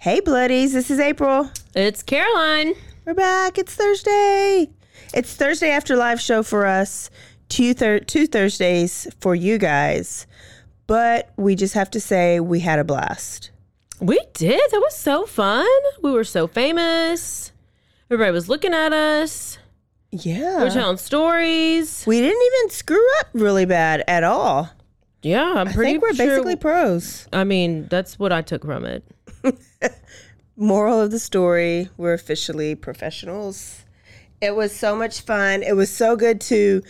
Hey Bloodies, this is April. It's Caroline. We're back. It's Thursday. It's Thursday after live show for us. Two, thir- two Thursdays for you guys. But we just have to say we had a blast. We did. That was so fun. We were so famous. Everybody was looking at us. Yeah. We were telling stories. We didn't even screw up really bad at all. Yeah, I'm pretty sure. I pretty think we're sure- basically pros. I mean, that's what I took from it. Moral of the story, we're officially professionals. It was so much fun. It was so good to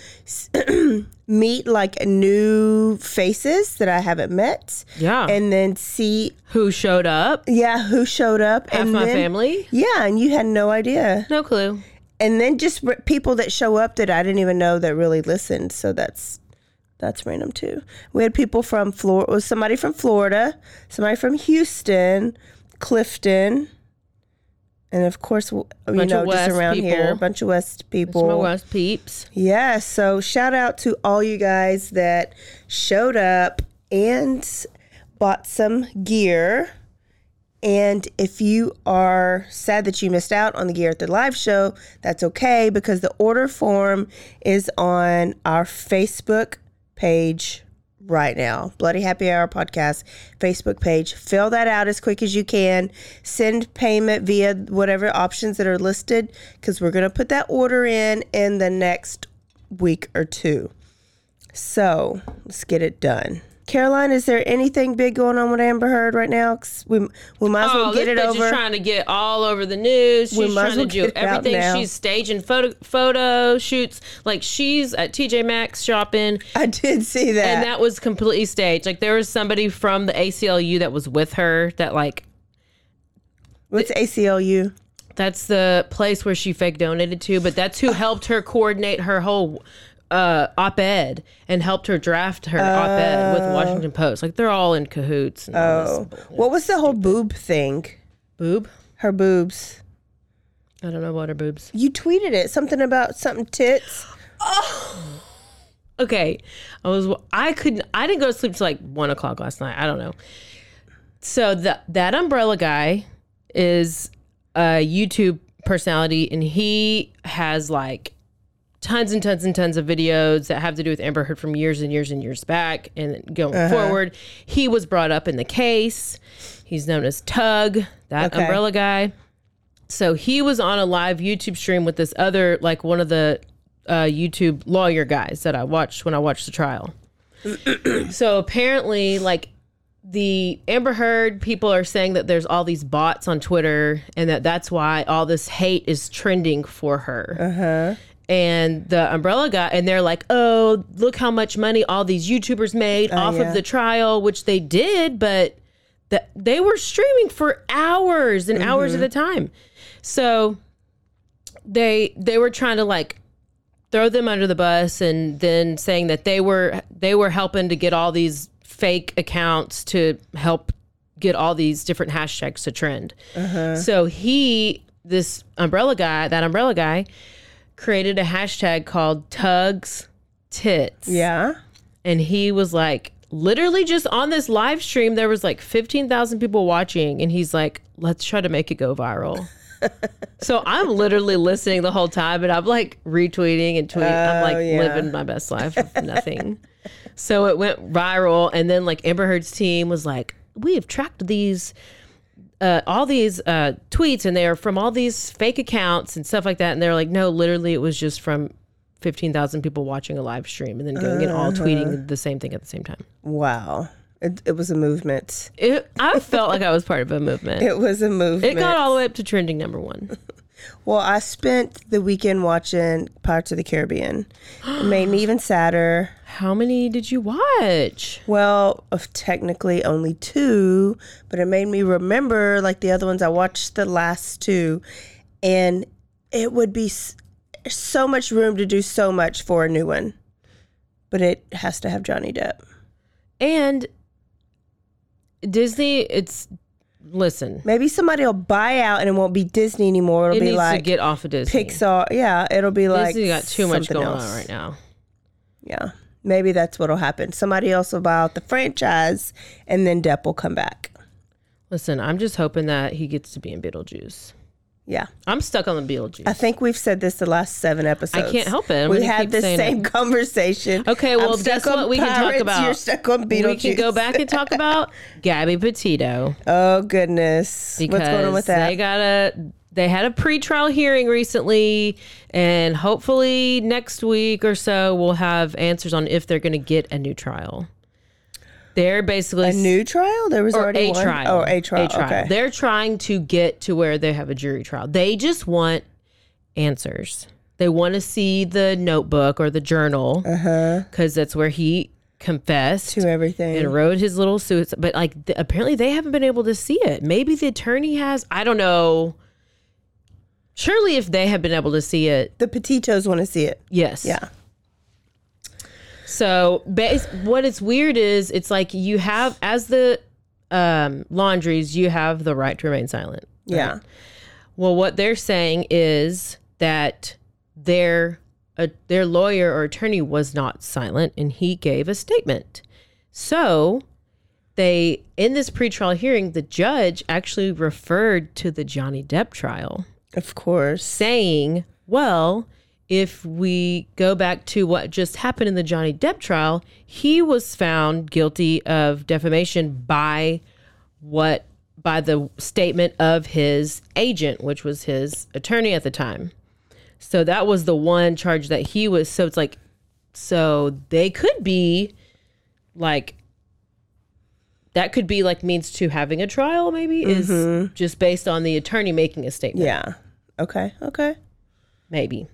meet like new faces that I haven't met. Yeah. And then see, Who showed up? yeah, who showed up. Half and my then- family. Yeah, and you had no idea. No clue. And then just r- people that show up that I didn't even know that really listened. So that's that's random too. We had people from Florida, was somebody from Florida, somebody from Houston, Clifton, and of course, you Bunch know, just around people. here, a bunch of West people. West peeps. Yeah, so shout out to all you guys that showed up and bought some gear. And if you are sad that you missed out on the gear at the live show, that's okay because the order form is on our Facebook page right now. Bloody Happy Hour Podcast Facebook page. Fill that out as quick as you can. Send payment via whatever options that are listed because we're going to put that order in in the next week or two. So let's get it done. Caroline, is there anything big going on with Amber Heard right now? 'Cause we we might as well oh, get it over. is trying to get all over the news. We She's might as trying to do get it out everything. She's staging photo photo shoots. Like she's at TJ Maxx shopping, I did see that. and that was completely staged. Like there was somebody from the ACLU that was with her. That like What's ACLU? that's the place where she fake donated to, but that's who helped her coordinate her whole uh, op-ed and helped her draft her op-ed with Washington Post. Like they're all in cahoots. And all Oh, this what was the whole boob thing? boob. Her boobs. I don't know about her boobs. You tweeted it. Something about something tits. oh. okay i was i couldn't i didn't go to sleep till like one o'clock last night i don't know so that that umbrella guy is a youtube personality and he has like tons and tons and tons of videos that have to do with amber heard from years and years and years back and going forward he was brought up in the case he's known as tug that Okay. umbrella guy so he was on a live YouTube stream with this other, like one of the uh, YouTube lawyer guys that I watched when I watched the trial. so apparently, like the Amber Heard people are saying that there's all these bots on Twitter and that that's why all this hate is trending for her. Uh-huh. And the umbrella guy, and they're like, oh, look how much money all these YouTubers made oh, off yeah. of the trial, which they did, but that they were streaming for hours and hours at mm-hmm. a time. So they they were trying to like throw them under the bus and then saying that they were they were helping to get all these fake accounts to help get all these different hashtags to trend. Uh-huh. So he this umbrella guy, that umbrella guy created a hashtag called tugs tits Yeah. and he was like literally just on this live stream there was like 15,000 people watching and he's like let's try to make it go viral so I'm literally listening the whole time, and I'm like retweeting and tweeting. I'm oh, like Oh, yeah. living my best life of nothing. so it went viral, and then like Amber Heard's team was like, "We have tracked these." Uh, all these uh, tweets and they're from all these fake accounts and stuff like that. And they're like, no, literally, it was just from 15,000 people watching a live stream and then going and all tweeting the same thing at the same time. Wow. It, it was a movement. It, I felt like I was part of a movement. It was a movement. It got all the way up to trending number one. Well, I spent the weekend watching Pirates of the Caribbean. It made me even sadder. How many did you watch? Well, of technically only two, but it made me remember like the other ones. I watched the last two, and it would be so much room to do so much for a new one, but it has to have Johnny Depp. And Disney, it's listen. Maybe somebody will buy out and it won't be Disney anymore. It'll It be like get off of Disney. Pixar. Yeah, it'll be like Disney got too much going else. on right now. Yeah, maybe that's what'll happen. Somebody else will buy out the franchise, and then Depp will come back. Listen, I'm just hoping that he gets to be in Beetlejuice. Yeah. I'm stuck on the Beetlejuice. I think we've said this the last seven episodes. I can't help it. I'm we had the same it. conversation. Okay, well, I'm guess what we can talk about? You're stuck on Beetlejuice. we can go back and talk about Gabby Petito. Oh goodness, because what's going on with that? They got a they had a pretrial hearing recently, and hopefully next week or so we'll have answers on if they're going to get a new trial. They're basically a new trial? There was already a one? trial. Oh, a trial. Okay. They're trying to get to where they have a jury trial. They just want answers. They want to see the notebook or the journal because that's where he confessed Uh-huh. to everything. and wrote his little suits. But like, th- apparently they haven't been able to see it. Maybe the attorney has. I don't know. Surely, if they have been able to see it, the Petitos want to see it. yes. Yeah. So, bas- what is weird is it's like you have, as the um, Laundries, you have the right to remain silent. Yeah. Well, what they're saying is that their uh, their lawyer or attorney was not silent, and he gave a statement. So, they in this pretrial hearing, the judge actually referred to the Johnny Depp trial, Of course. saying, "Well." If we go back to what just happened in the Johnny Depp trial, he was found guilty of defamation by what by the statement of his agent, which was his attorney at the time. So that was the one charge that he was. So it's like, so they could be like, that could be like means to having a trial, maybe is just based on the attorney making a statement, Yeah. Okay. Okay. maybe.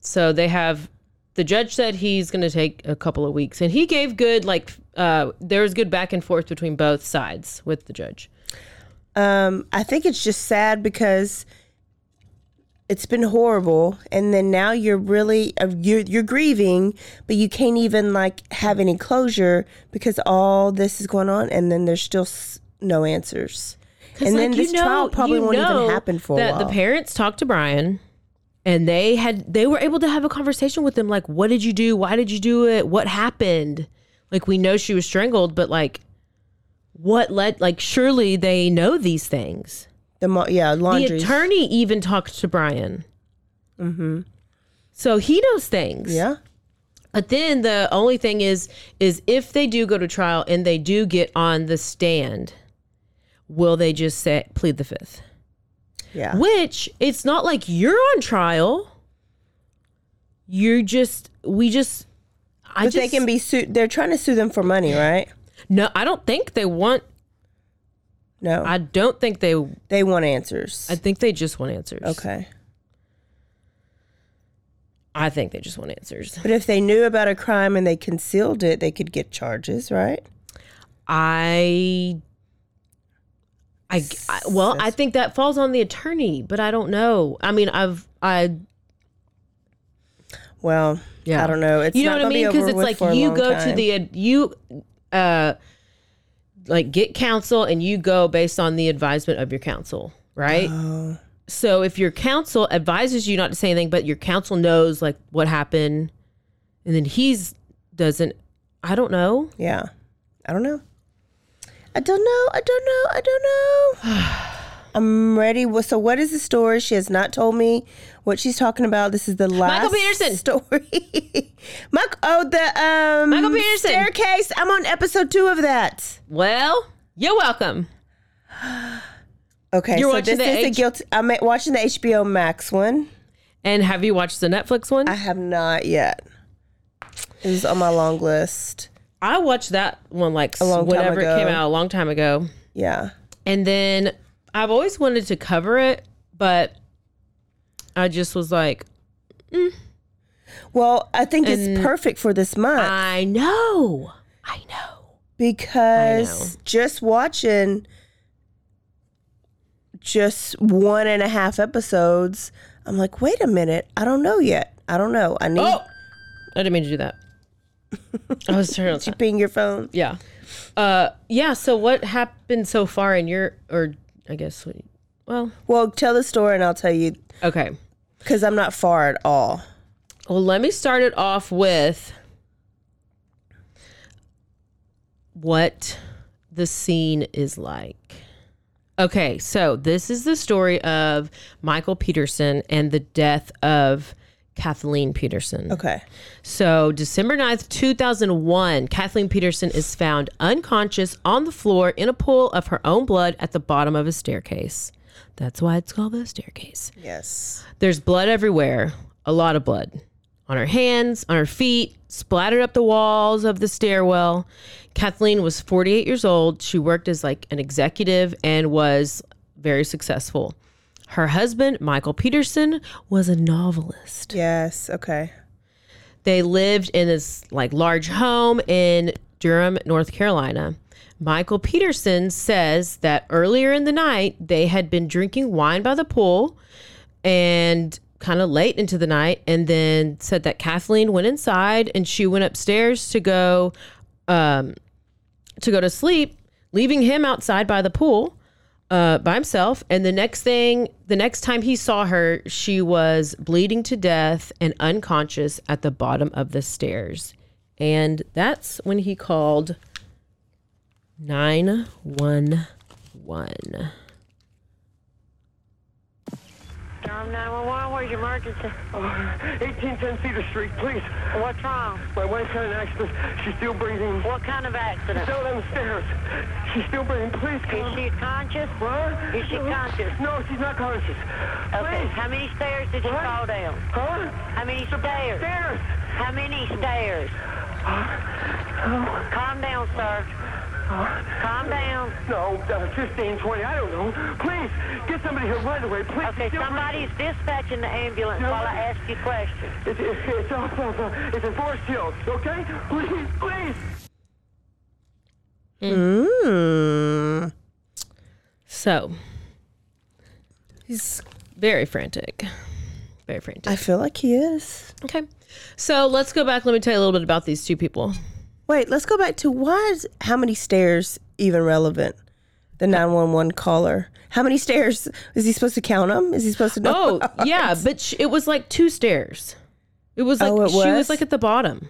So they have the judge said he's going to take a couple of weeks, and he gave good like uh, there was good back and forth between both sides with the judge. Um, I think it's just sad because it's been horrible, and then now you're really uh, you're you're grieving, but you can't even like have any closure because all this is going on, and then there's still s- no answers. And then this you know- trial probably won't even happen for a that while. the parents talked to Brian and they had they were able to have a conversation with him like what did you do? Why did you do it? What happened? Like we know she was strangled but like what led like surely they know these things the mo- yeah, the attorney even talked to Brian mm-hmm. so he knows things Yeah. but then the only thing is is if they do go to trial and they do get on the stand will they just say plead the fifth Yeah. which it's not like you're on trial. You're just we just I But just they can be sued. They're trying to sue them for money, right? no. I don't think they want. No, I don't think they. they want answers. I think they just want answers. okay. I think they just want answers. But if they knew about a crime and they concealed it, they could get charges, right? I. I, I well, I think that falls on the attorney, but I don't know. I mean, I've I Well, Yeah. I don't know. It's you know not what I gonna be mean? Because over it's with like for a you long go to time. the you uh like get counsel and you go based on the advisement of your counsel, right? Oh. So if your counsel advises you not to say anything, but your counsel knows like what happened, and then he's doesn't, I don't know. Yeah, I don't know. I don't know. I don't know. I don't know. I'm ready. Well, So, what is the story? She has not told me what she's talking about. This is the last Michael Peterson. story. Mike, oh, the um, Michael Peterson. staircase. I'm on episode two of that. Well, you're welcome. Okay, You're so watching this the is a H- guilty. I'm watching the HBO Max one. And have you watched the Netflix one? I have not yet. It was on my long list. I watched that one like long time whenever it came out a long time ago. Yeah. And then I've always wanted to cover it, but I just was like, Well, I think And- it's perfect for this month I know. I know. because just watching just one and a half episodes, I'm like, wait a minute, I don't know yet. I don't know. I need Oh, I didn't mean to do that. I was turning on to ping your phone. Yeah. Uh, yeah. So what happened so far in your, or I guess, what- well, Well, tell the story and I'll tell you okay. because I'm not far at all. Well, let me start it off with what the scene is like. Okay, so this is the story of Michael Peterson and the death of Kathleen Peterson. Okay. So, December 9th, 2001, Kathleen Peterson is found unconscious on the floor in a pool of her own blood at the bottom of a staircase. That's why it's called the staircase. Yes. There's blood everywhere, a lot of blood. On her hands, on her feet, splattered up the walls of the stairwell. Kathleen was 48 years old. She worked as like an executive and was very successful. Her husband, Michael Peterson, was a novelist. Yes. Okay. They lived in this like large home in Durham, North Carolina. Michael Peterson says that earlier in the night they had been drinking wine by the pool and kind of late into the night and then said that Kathleen went inside and she went upstairs to go um to go to sleep, leaving him outside by the pool uh, by himself. And the next thing, the next time he saw her, she was bleeding to death and unconscious at the bottom of the stairs. And that's when he called 911. Durham 911, where's your emergency? 1810 Cedar Street, please. What's wrong? My wife had an accident. She's still breathing. What kind of accident? Fell Down the stairs. She's still breathing. Please Is come. she conscious? What? Is she conscious? No, she's not conscious. Okay, Please. how many stairs did What? fall down? Huh? How many stairs? Stairs. How many stairs? Calm down, sir. Calm down. No, uh, 15, 20, I don't know. Please, get somebody here right away. Please. Okay, Still somebody's dispatching the ambulance No. while I ask you questions. breathing. It's, it's, it's off of, uh, it's in Forest Hills, okay? Please, please. Mm. So he's very frantic. Very frantic. I feel like he is. Okay. So let's go back. Let me tell you a little bit about these two people. Wait, let's go back to why is how many stairs even relevant? The uh, 911 caller. How many stairs is he supposed to count them? Is he supposed to know? Oh, yeah, but sh- it was like two stairs. It was oh, like Oh, it she was? was like at the bottom.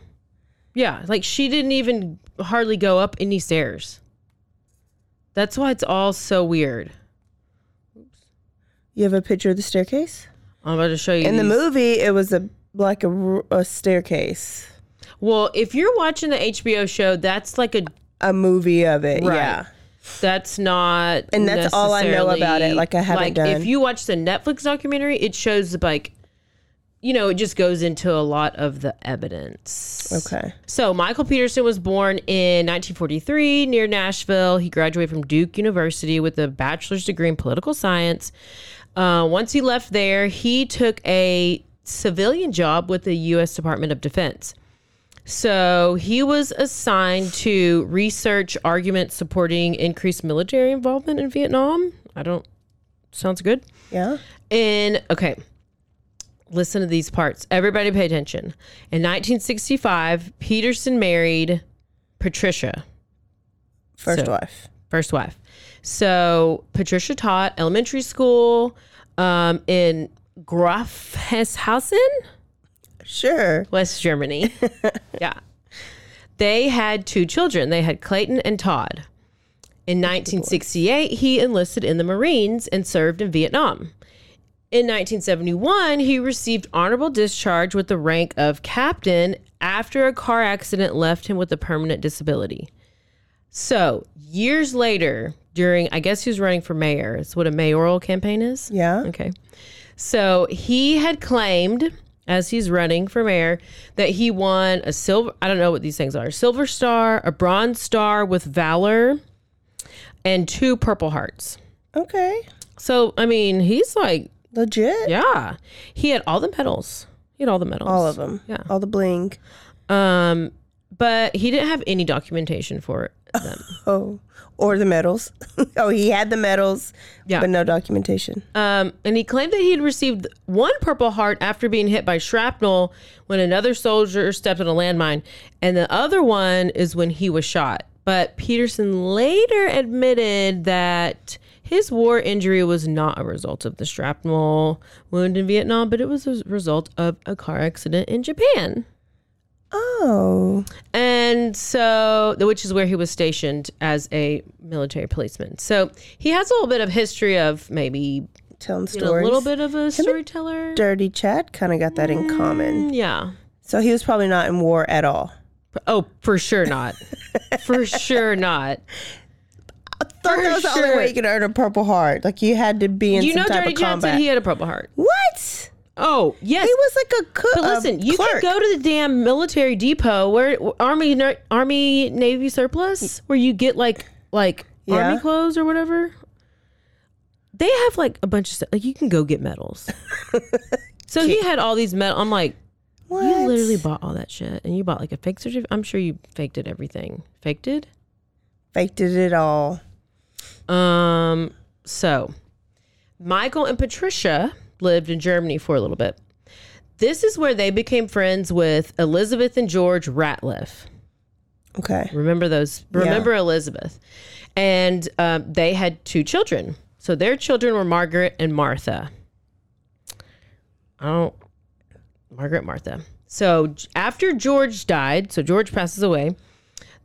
Yeah, like she didn't even hardly go up any stairs. That's why it's all so weird. Oops. You have a picture of the staircase? I'm about to show you. In the movie, it was a like a staircase, Well, if you're watching the HBO show, that's like a a movie of it. Right. Yeah. that's not And that's all I know about it, like, I haven't like, done. If you watch the Netflix documentary, it shows like you know, it just goes into a lot of the evidence. Okay. So, Michael Peterson was born in 1943 near Nashville. He graduated from Duke University with a bachelor's degree in political science. Uh, once he left there, he took a civilian job with the U.S. Department of Defense. So, he was assigned to research arguments supporting increased military involvement in Vietnam. I don't, sounds good. Yeah. In okay, listen to these parts. Everybody pay attention. In 1965, Peterson married Patricia, First So- wife. first wife. So Patricia taught elementary school um, in Grafhausen, Sure. West Germany. yeah. They had two children. They had Clayton and Todd. In 1968, he enlisted in the Marines and served in Vietnam. In 1971, he received honorable discharge with the rank of captain after a car accident left him with a permanent disability. So, years later, during, I guess he was running for mayor. It's what a mayoral campaign is. Yeah. Okay. So he had claimed, as he's running for mayor, that he won a silver, I don't know what these things are, silver star, a bronze star with valor, and two purple hearts. Okay. So, I mean, he's like, Legit. yeah, he had all the medals. He had all the medals. All of them. Yeah. All the bling. Um, but he didn't have any documentation for them. Oh. Or the medals. oh, he had the medals, Yeah. but no documentation. Um, and he claimed that he had received one Purple Heart after being hit by shrapnel when another soldier stepped on a landmine, and the other one is when he was shot. But Peterson later admitted that his war injury was not a result of the shrapnel wound in Vietnam, but it was a result of a car accident in Japan. Oh. And so, which is where he was stationed as a military policeman. So he has a little bit of history of maybe Telling being a little bit of a storyteller. Dirty Chad kind of got that in mm, common. Yeah. So he was probably not in war at all. Oh, for sure not. for sure not. I thought that was the only way you could earn a Purple Heart. Like you had to be in You some know, type Dirty of Chad said he had a Purple Heart. what? Oh, yes. He was like a cook. but listen, you could go to the damn military depot where Army Army Navy surplus where you get like like Yeah. army clothes or whatever. They have like a bunch of stuff. Like you can go get medals. so he had all these medals. I'm like, What? you literally bought all that shit, and you bought like a fake certificate. I'm sure you faked it everything. Faked it. faked it at all. Um. So, Michael and Patricia lived in Germany for a little bit. This is where they became friends with Elizabeth and George Ratliff. Okay. Remember those? Remember Elizabeth? And um, they had two children. So their children were Margaret and Martha. Oh, Margaret Martha. So after George died, so George passes away,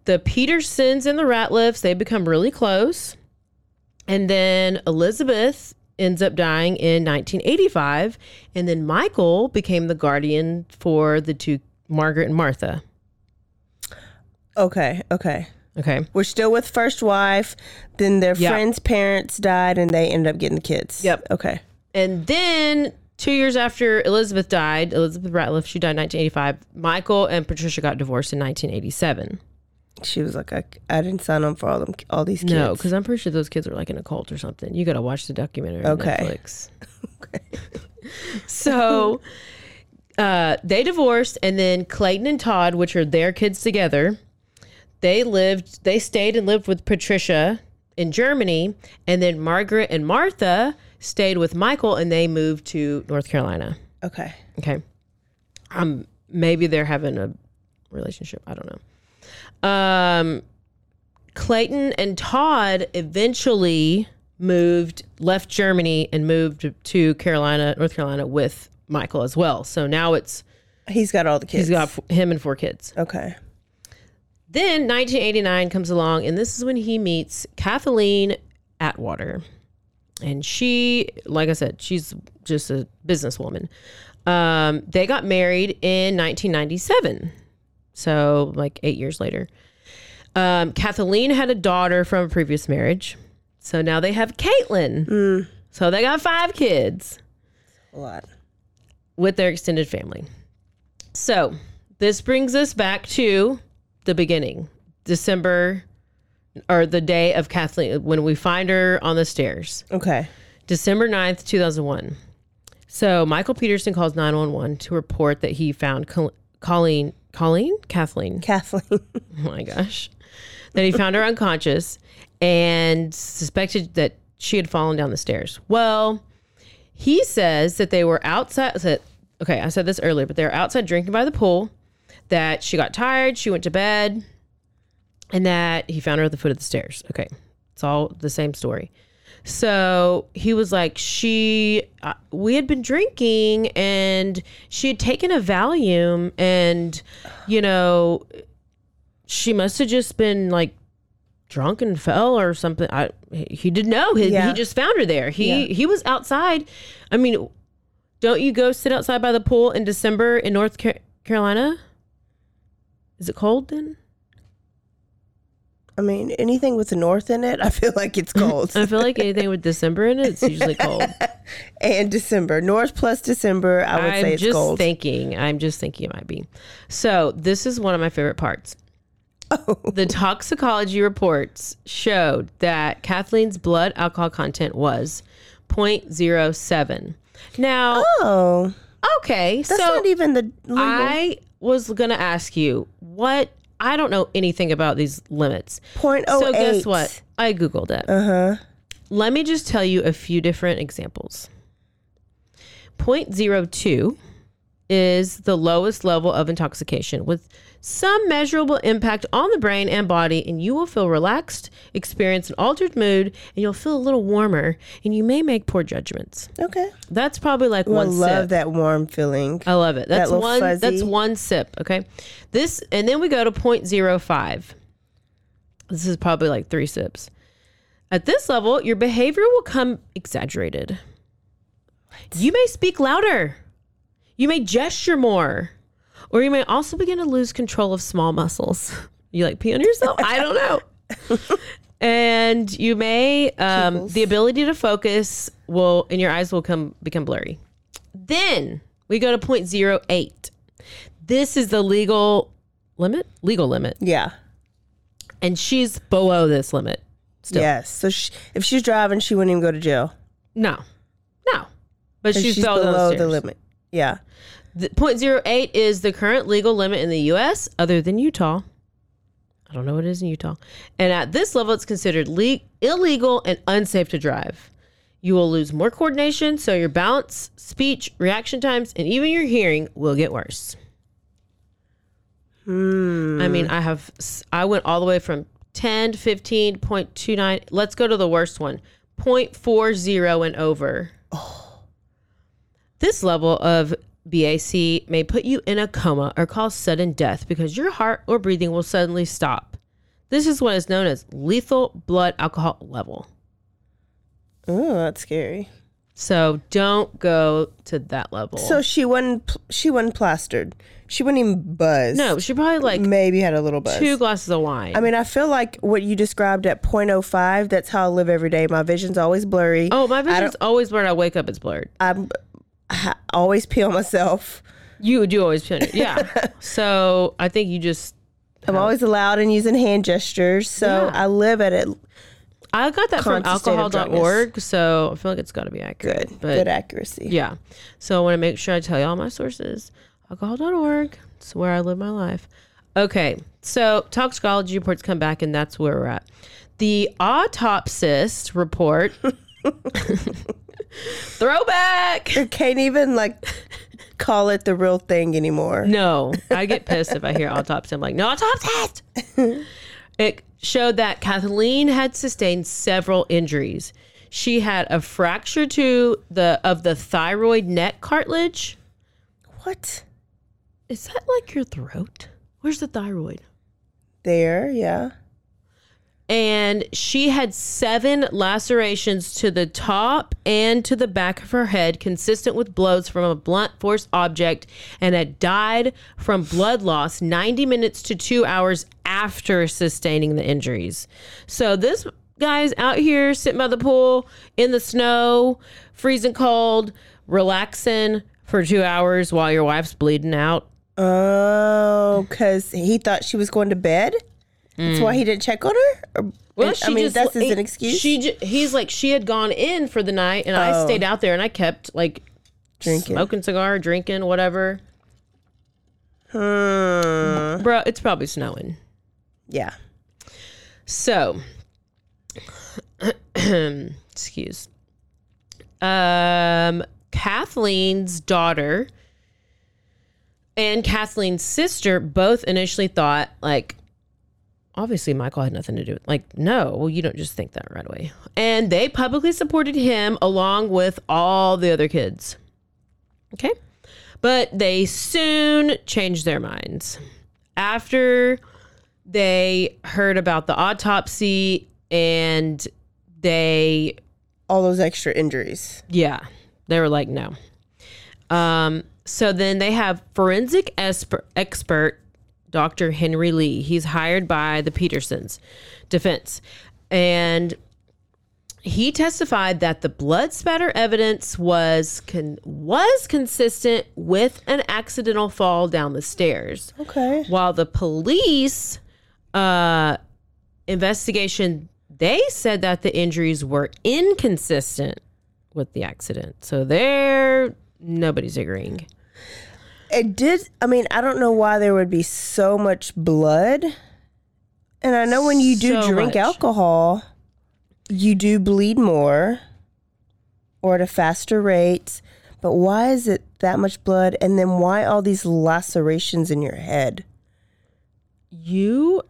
the Petersons and the Ratliffs, they become really close. And then Elizabeth ends up dying in 1985. And then Michael became the guardian for the two, Margaret and Martha. Okay. Okay. Okay. We're still with first wife. Then their Yeah. friend's parents died, and they ended up getting the kids. Yep. Okay. And then two years after Elizabeth died, Elizabeth Ratliff, she died in 1985. Michael and Patricia got divorced in 1987. She was like, I, I didn't sign on for all them, all these kids. No, because I'm pretty sure those kids are like in a cult or something. You got to watch the documentary Okay. on Netflix. so uh, they divorced, and then Clayton and Todd, which are their kids together, they lived, they stayed and lived with Patricia in Germany, and then Margaret and Martha stayed with Michael, and they moved to North Carolina. Okay. Okay. Um, maybe they're having a relationship. I don't know. Um, Clayton and Todd eventually moved, left Germany and moved to Carolina, North Carolina with Michael as well. So now it's He's got all the kids. he's got f- him and four kids. Okay. Then 1989 comes along, and this is when he meets Kathleen Atwater. And she, like I said, she's just a businesswoman. Um, they got married in 1997. So, like eight years later. Um, Kathleen had a daughter from a previous marriage. So now they have Caitlin. So they got five kids A lot. with their extended family. So this brings us back to the beginning, December or the day of Kathleen when we find her on the stairs, Okay. December 9th, 2001. So Michael Peterson calls 911 to report that he found Col- Colleen, Colleen, Kathleen, Kathleen. oh my gosh, that he found her unconscious and suspected that she had fallen down the stairs. Well, he says that they were outside. That, okay, I said this earlier, but they were outside drinking by the pool. That she got tired, she went to bed, and that he found her at the foot of the stairs. Okay, it's all the same story. So he was like, she, uh, we had been drinking and she had taken a Valium and, you know, she must have just been like drunk and fell or something. I he didn't know. He, Yeah. he just found her there. He Yeah. he was outside. I mean, don't you go sit outside by the pool in December in North Car- Carolina? Is it cold then? I mean, anything with the north in it, I feel like it's cold. I feel like anything with December in it, it's usually cold. and December, north plus December, I would I'm say it's just cold. thinking. I'm just thinking it might be. So this is one of my favorite parts. Oh. The toxicology reports showed that Kathleen's blood alcohol content was 0.07. Now, oh, okay, that's so not even the legal. I was gonna ask you what I don't know anything about these limits. Point oh so guess what? I googled it. Uh huh. Let me just tell you a few different examples. 0.02 is the lowest level of intoxication with some measurable impact on the brain and body, and you will feel relaxed, experience an altered mood, and you'll feel a little warmer, and you may make poor judgments. Okay. That's probably like one sip. I one love sip. that warm feeling. I love it. That's little one. fuzzy. That's one sip. Okay, this and then we go to 0.05. This is probably like three sips. At this level, your behavior will come exaggerated. You may speak louder. You may gesture more, or you may also begin to lose control of small muscles. You like pee on yourself? I don't know. and you may um, the ability to focus will and your eyes will come become blurry. Then we go to point zero eight. This is the legal limit, legal limit, Yeah. and she's below this limit. Still. Yes. So she, if she's driving, she wouldn't even go to jail. No, no, But she's, she's below, below the, the limit. Yeah. The 0.08 is the current legal limit in the U.S. other than Utah. I don't know what it is in Utah. And at this level, it's considered le- illegal and unsafe to drive. You will lose more coordination, so your balance, speech, reaction times, and even your hearing will get worse. Hmm. I mean, I have, I went all the way from 10 to 15.29. Let's go to the worst one 0.40 and over. Oh. This level of BAC may put you in a coma or cause sudden death because your heart or breathing will suddenly stop. This is what is known as lethal blood alcohol level. Oh, that's scary. So don't go to that level. So she wasn't. She wasn't plastered. She wasn't even buzzed. no, she probably like maybe had a little buzz. two glasses of wine. I mean, I feel like what you described at 0.05, that's how I live every day. My vision's always blurry. oh, my vision's always blurred. I wake up, it's blurred. I'm I always pee on myself. You do always put it. Yeah. so I think you just I'm always loud and using hand gestures. So Yeah. I live at it. I got that from Constant state of alcohol.org, so I feel like it's got to be accurate. Good. But good accuracy. Yeah. So I want to make sure I tell you all my sources. Alcohol.org. It's where I live my life. Okay. So toxicology reports come back, and that's where we're at. The autopsist report. Throwback. You can't even like call it the real thing anymore. No, I get pissed if I hear autopsy. I'm like, no autopsist. it showed that Kathleen had sustained several injuries. She had a fracture to the of the thyroid neck cartilage. What? Is that like your throat? Where's the thyroid? There, yeah. And she had seven lacerations to the top and to the back of her head, consistent with blows from a blunt force object, and had died from blood loss 90 minutes to two hours after sustaining the injuries. So this guy's out here sitting by the pool in the snow, freezing cold, relaxing for two hours while your wife's bleeding out. Oh, because he thought she was going to bed. That's why he didn't check on her. Or, Well, I she mean, just, that's he- an excuse. She, he's like, she had gone in for the night, and I Oh. stayed out there, and I kept like Drinking. smoking cigar, drinking, whatever. Hmm. Bro, it's probably snowing. Yeah. So, excuse. Um, Kathleen's daughter and Kathleen's sister both initially thought like obviously Michael had nothing to do with like no, well you don't just think that right away. And they publicly supported him along with all the other kids. Okay? But they soon changed their minds. After they heard about the autopsy and they All those extra injuries. yeah, they were like, no. Um, so then they have forensic esper- expert Dr. Henry Lee. He's hired by the Petersons defense. And he testified that the blood spatter evidence was con- was consistent with an accidental fall down the stairs. Okay. While the police uh, investigation, they said that the injuries were inconsistent with the accident. So there, nobody's agreeing. It did. I mean, I don't know why there would be so much blood. And I know when you do So drink much. alcohol, you do bleed more or at a faster rate. But why is it that much blood? And then why all these lacerations in your head? You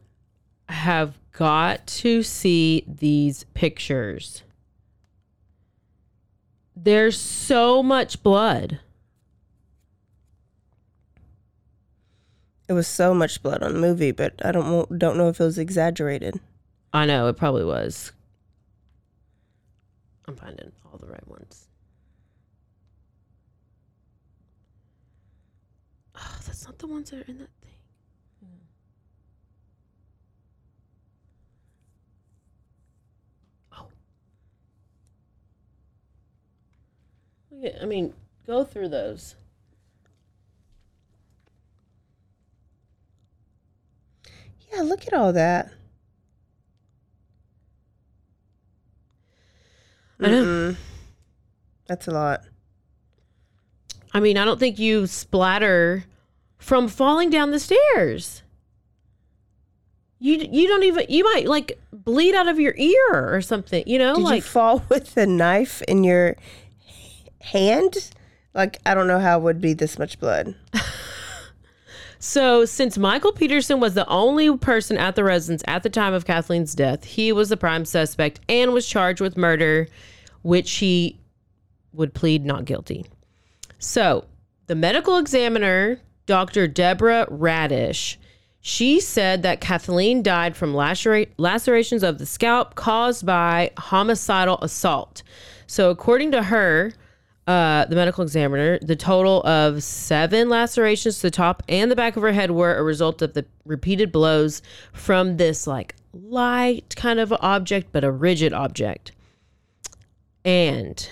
have got to see these pictures. There's so much blood. It was so much blood on the movie, but I don't don't know if it was exaggerated. I know it probably was. I'm finding all the right ones. Oh, that's not the ones that are in that thing. Oh. Look I mean, go through those. Yeah, look at all that. I know. Mm-mm. That's a lot. I mean, I don't think you splatter from falling down the stairs. You you don't even you might like bleed out of your ear or something. You know, Did like you fall with a knife in your hand? Like I don't know how it would be this much blood. so. Since Michael Peterson was the only person at the residence at the time of Kathleen's death, he was the prime suspect and was charged with murder, which he would plead not guilty. So, the medical examiner, Dr. Deborah Radisch, she said that Kathleen died from lacera- lacerations of the scalp caused by homicidal assault. So, according to her, uh, the medical examiner, the total of seven lacerations to the top and the back of her head were a result of the repeated blows from this like light kind of object, but a rigid object. And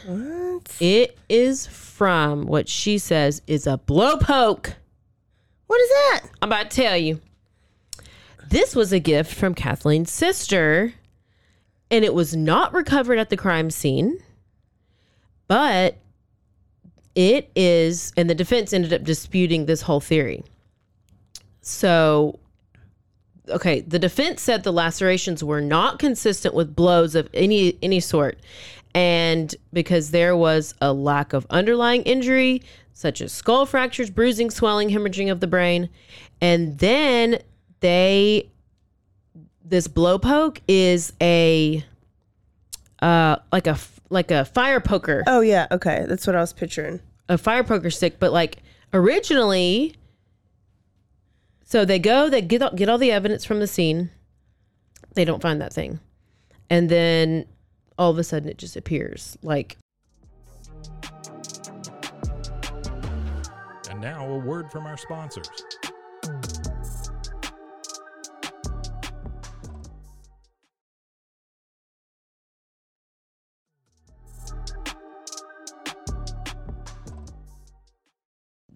it is from what she says is a blow poke. What is that? I'm about to tell you. This was a gift from Kathleen's sister, and it was not recovered at the crime scene, but it is, and the defense ended up disputing this whole theory. So, okay, the defense said the lacerations were not consistent with blows of any any sort, and because there was a lack of underlying injury such as skull fractures, bruising, swelling, hemorrhaging of the brain, and then they this blowpoke is a uh like a like a fire poker Oh yeah, okay. That's what I was picturing. A fire poker stick, but like originally, so they go, they get all, get all the evidence from the scene. They don't find that thing, and then all of a sudden it just appears. Like And now a word from our sponsors.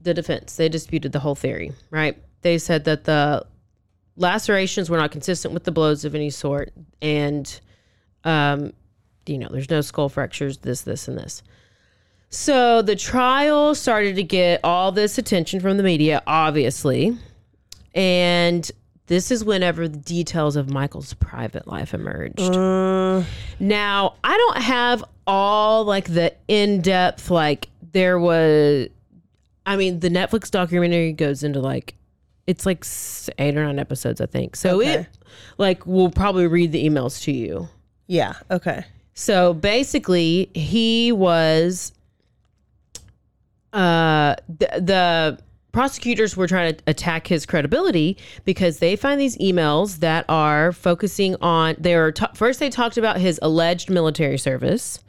The defense, they disputed the whole theory. Right? They said that the lacerations were not consistent with the blows of any sort, and um, you know, there's no skull fractures. This, this, and this. So the trial started to get all this attention from the media, obviously. And this is whenever the details of Michael's private life emerged. Now, I don't have all like the in depth, like, there was, I mean, the Netflix documentary goes into like, it's like eight or nine episodes, I think. So Okay. it, like, we'll probably read the emails to you. Yeah, okay. So basically, he was uh the, the prosecutors were trying to attack his credibility because they find these emails that are focusing on they are ta- first they talked about his alleged military service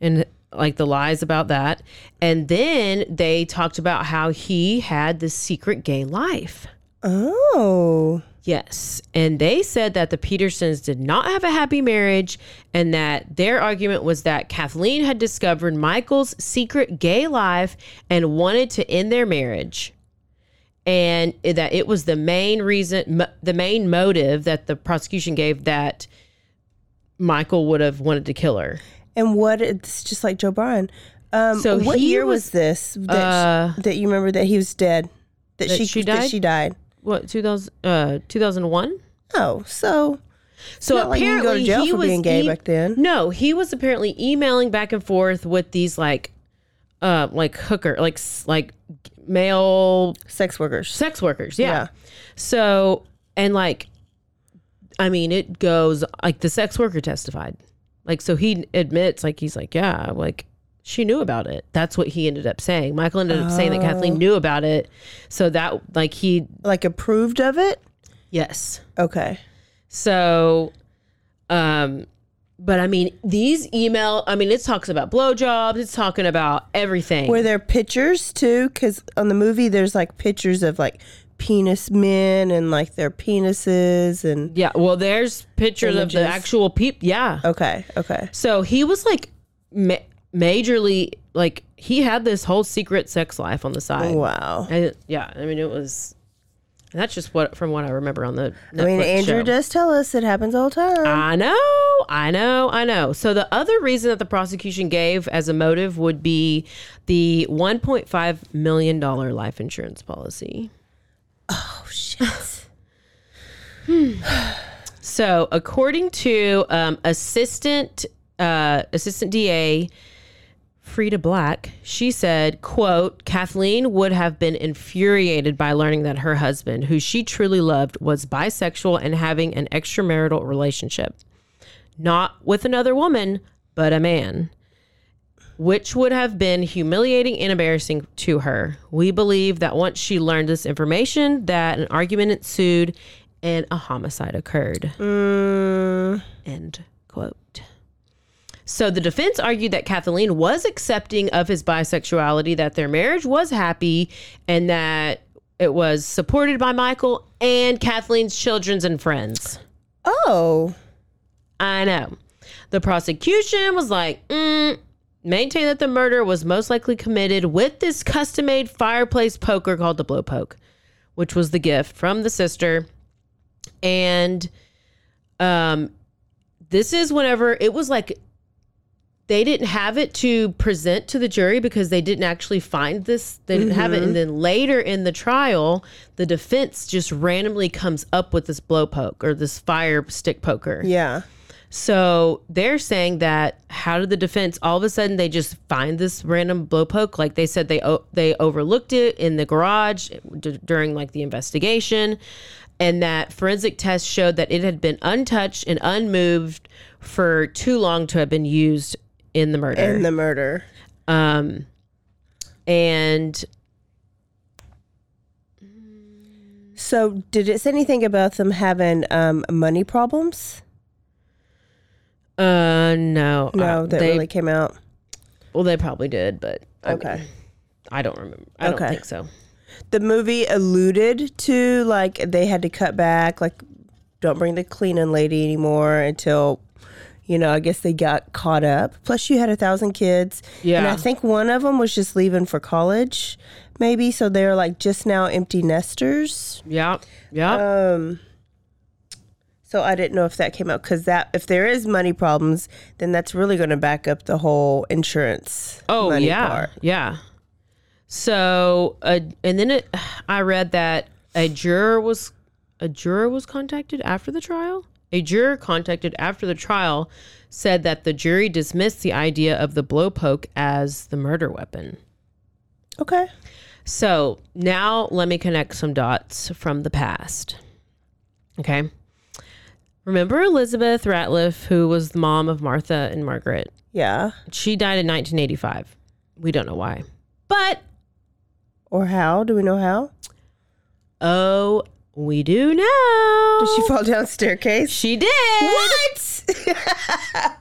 and like the lies about that and then they talked about how he had this secret gay life Oh. Yes. And they said that the Petersons did not have a happy marriage and that their argument was that Kathleen had discovered Michael's secret gay life and wanted to end their marriage. And that it was the main reason, the main motive that the prosecution gave that Michael would have wanted to kill her. And what it's just like Joe Bryan. Um, So what year was, was- this that, Uh, sh- that you remember that he was dead? That, That she, she That died? she died. What, 2000, uh, 2001? Oh, so So not like you can go to apparently jail he for was being gay e- back then. No, he was apparently emailing back and forth with these like, uh, like hooker, like like male sex workers. sex workers. Yeah. Yeah. So and like, I mean, it goes like the sex worker testified, like so he admits like he's like yeah like she knew about it. That's what he ended up saying. Michael ended up saying that Oh. Kathleen knew about it, so that like he Like approved of it? yes. Okay. So, um, but I mean, these email, I mean, it talks about blowjobs, it's talking about everything. Were there pictures too? Because on the movie, there's like pictures of like penis men and like their penises and. yeah, well, there's pictures of the actual peep. Yeah. Okay. Okay. So he was like ma- majorly, like, he had this whole secret sex life on the side. Wow. And, yeah, I mean, it was, that's just what, from what I remember on the Netflix I mean, Andrew show. does tell us it happens all the time. I know, I know, I know. So the other reason that the prosecution gave as a motive would be the 1.5 million dollar life insurance policy. Shit. So according to um, assistant uh, assistant DA Freda Black, she said, quote, Kathleen would have been infuriated by learning that her husband, who she truly loved, was bisexual and having an extramarital relationship. Not with another woman, but a man. Which would have been humiliating and embarrassing to her. We believe that once she learned this information, that an argument ensued and a homicide occurred. Mm, End quote. So the defense argued that Kathleen was accepting of his bisexuality, that their marriage was happy, and that it was supported by Michael and Kathleen's children and friends. oh. I know. The prosecution was like, mm, maintain that the murder was most likely committed with this custom made fireplace poker called the blow poke, which was the gift from the sister. And um, this is whenever it was like they didn't have it to present to the jury because they didn't actually find this. They didn't have it. And then later in the trial, the defense just randomly comes up with this blow poke or this fire stick poker. Yeah. So they're saying that how did the defense all of a sudden they just find this random blow poke? Like they said they they overlooked it in the garage d- during like the investigation, and that forensic tests showed that it had been untouched and unmoved for too long to have been used in the murder. In the murder. um, and So, did it say anything about them having um, money problems? Uh, no, No, uh, that they really came out. well they probably did, but I mean, Okay. I don't remember. I don't Okay. think so. the movie alluded to like they had to cut back, like don't bring the cleaning lady anymore until you know. I guess they got caught up. Plus, you had a thousand kids, Yeah. and I think one of them was just leaving for college, maybe. So they're like just now empty nesters. Yeah, yeah. Um. So I didn't know if that came out because that if there is money problems, then that's really going to back up the whole insurance. Oh money yeah, part. yeah. So, uh, and then it, I read that a juror was a juror was contacted after the trial. A juror contacted after the trial said that the jury dismissed the idea of the blow poke as the murder weapon. Okay. So now let me connect some dots from the past. Okay. Remember Elizabeth Ratliff, who was the mom of Martha and Margaret? Yeah. She died in 1985. We don't know why. But Or how? Do we know how? Oh, we do now. Did she fall down a staircase? She did. What?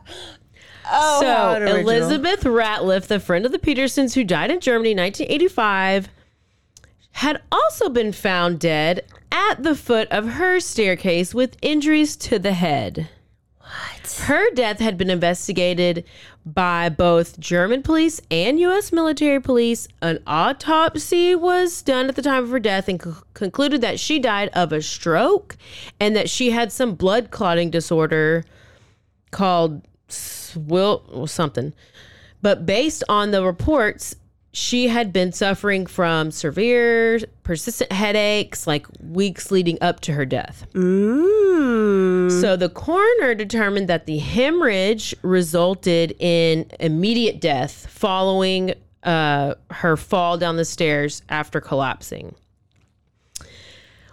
oh, so. Elizabeth Ratliff, the friend of the Petersons who died in Germany in 1985, had also been found dead at the foot of her staircase with injuries to the head. What? Her death had been investigated by both German police and U.S. military police. An autopsy was done at the time of her death and co- concluded that she died of a stroke and that she had some blood clotting disorder called swill or something. But based on the reports, she had been suffering from severe, persistent headaches like weeks leading up to her death. Mm. So the coroner determined that the hemorrhage resulted in immediate death following uh, her fall down the stairs after collapsing.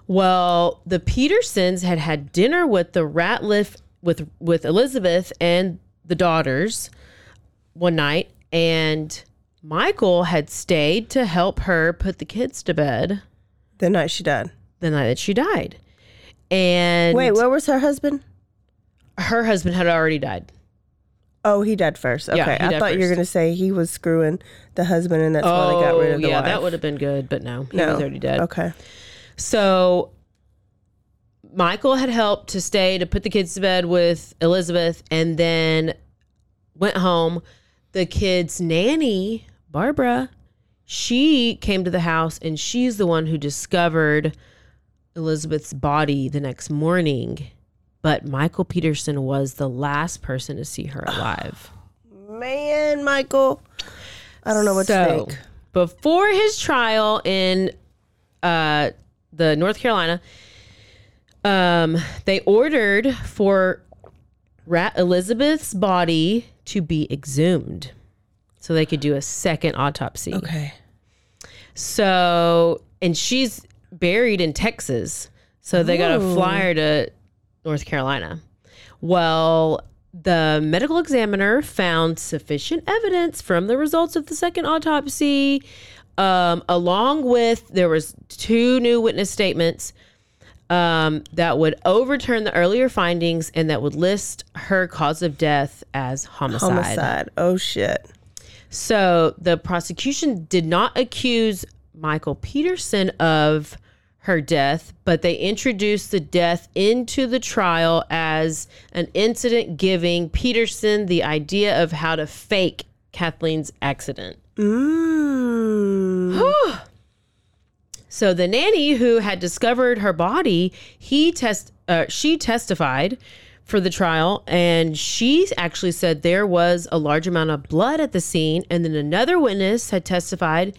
Well, the Petersons had had dinner with the Ratliff with with Elizabeth and the daughters one night, and Michael had stayed to help her put the kids to bed The night she died. the night that she died. And Wait, where was her husband? her husband had already died. Oh, he died first. Okay. Yeah, he I died thought you were first. to say he was screwing the husband and that's why they got rid of the Oh, yeah, wife. that would have been good, but no, he was already dead. Okay. So Michael had helped to stay to put the kids to bed with Elizabeth and then went home. The kids' nanny, Barbara, she came to the house and she's the one who discovered Elizabeth's body the next morning. But Michael Peterson was the last person to see her alive. Man, Michael. I don't know what to think. Before his trial in uh, the North Carolina, um, they ordered for Rat Elizabeth's body to be exhumed, so they could do a second autopsy. Okay. So, and she's buried in Texas, so they got a flyer to North Carolina. Well, the medical examiner found sufficient evidence from the results of the second autopsy, um, along with there was two new witness statements um, that would overturn the earlier findings and that would list her cause of death as homicide. Homicide. Oh, shit. So the prosecution did not accuse Michael Peterson of her death, but they introduced the death into the trial as an incident giving Peterson the idea of how to fake Kathleen's accident. Mm. So the nanny who had discovered her body, he test uh, she testified for the trial and she actually said there was a large amount of blood at the scene and then another witness had testified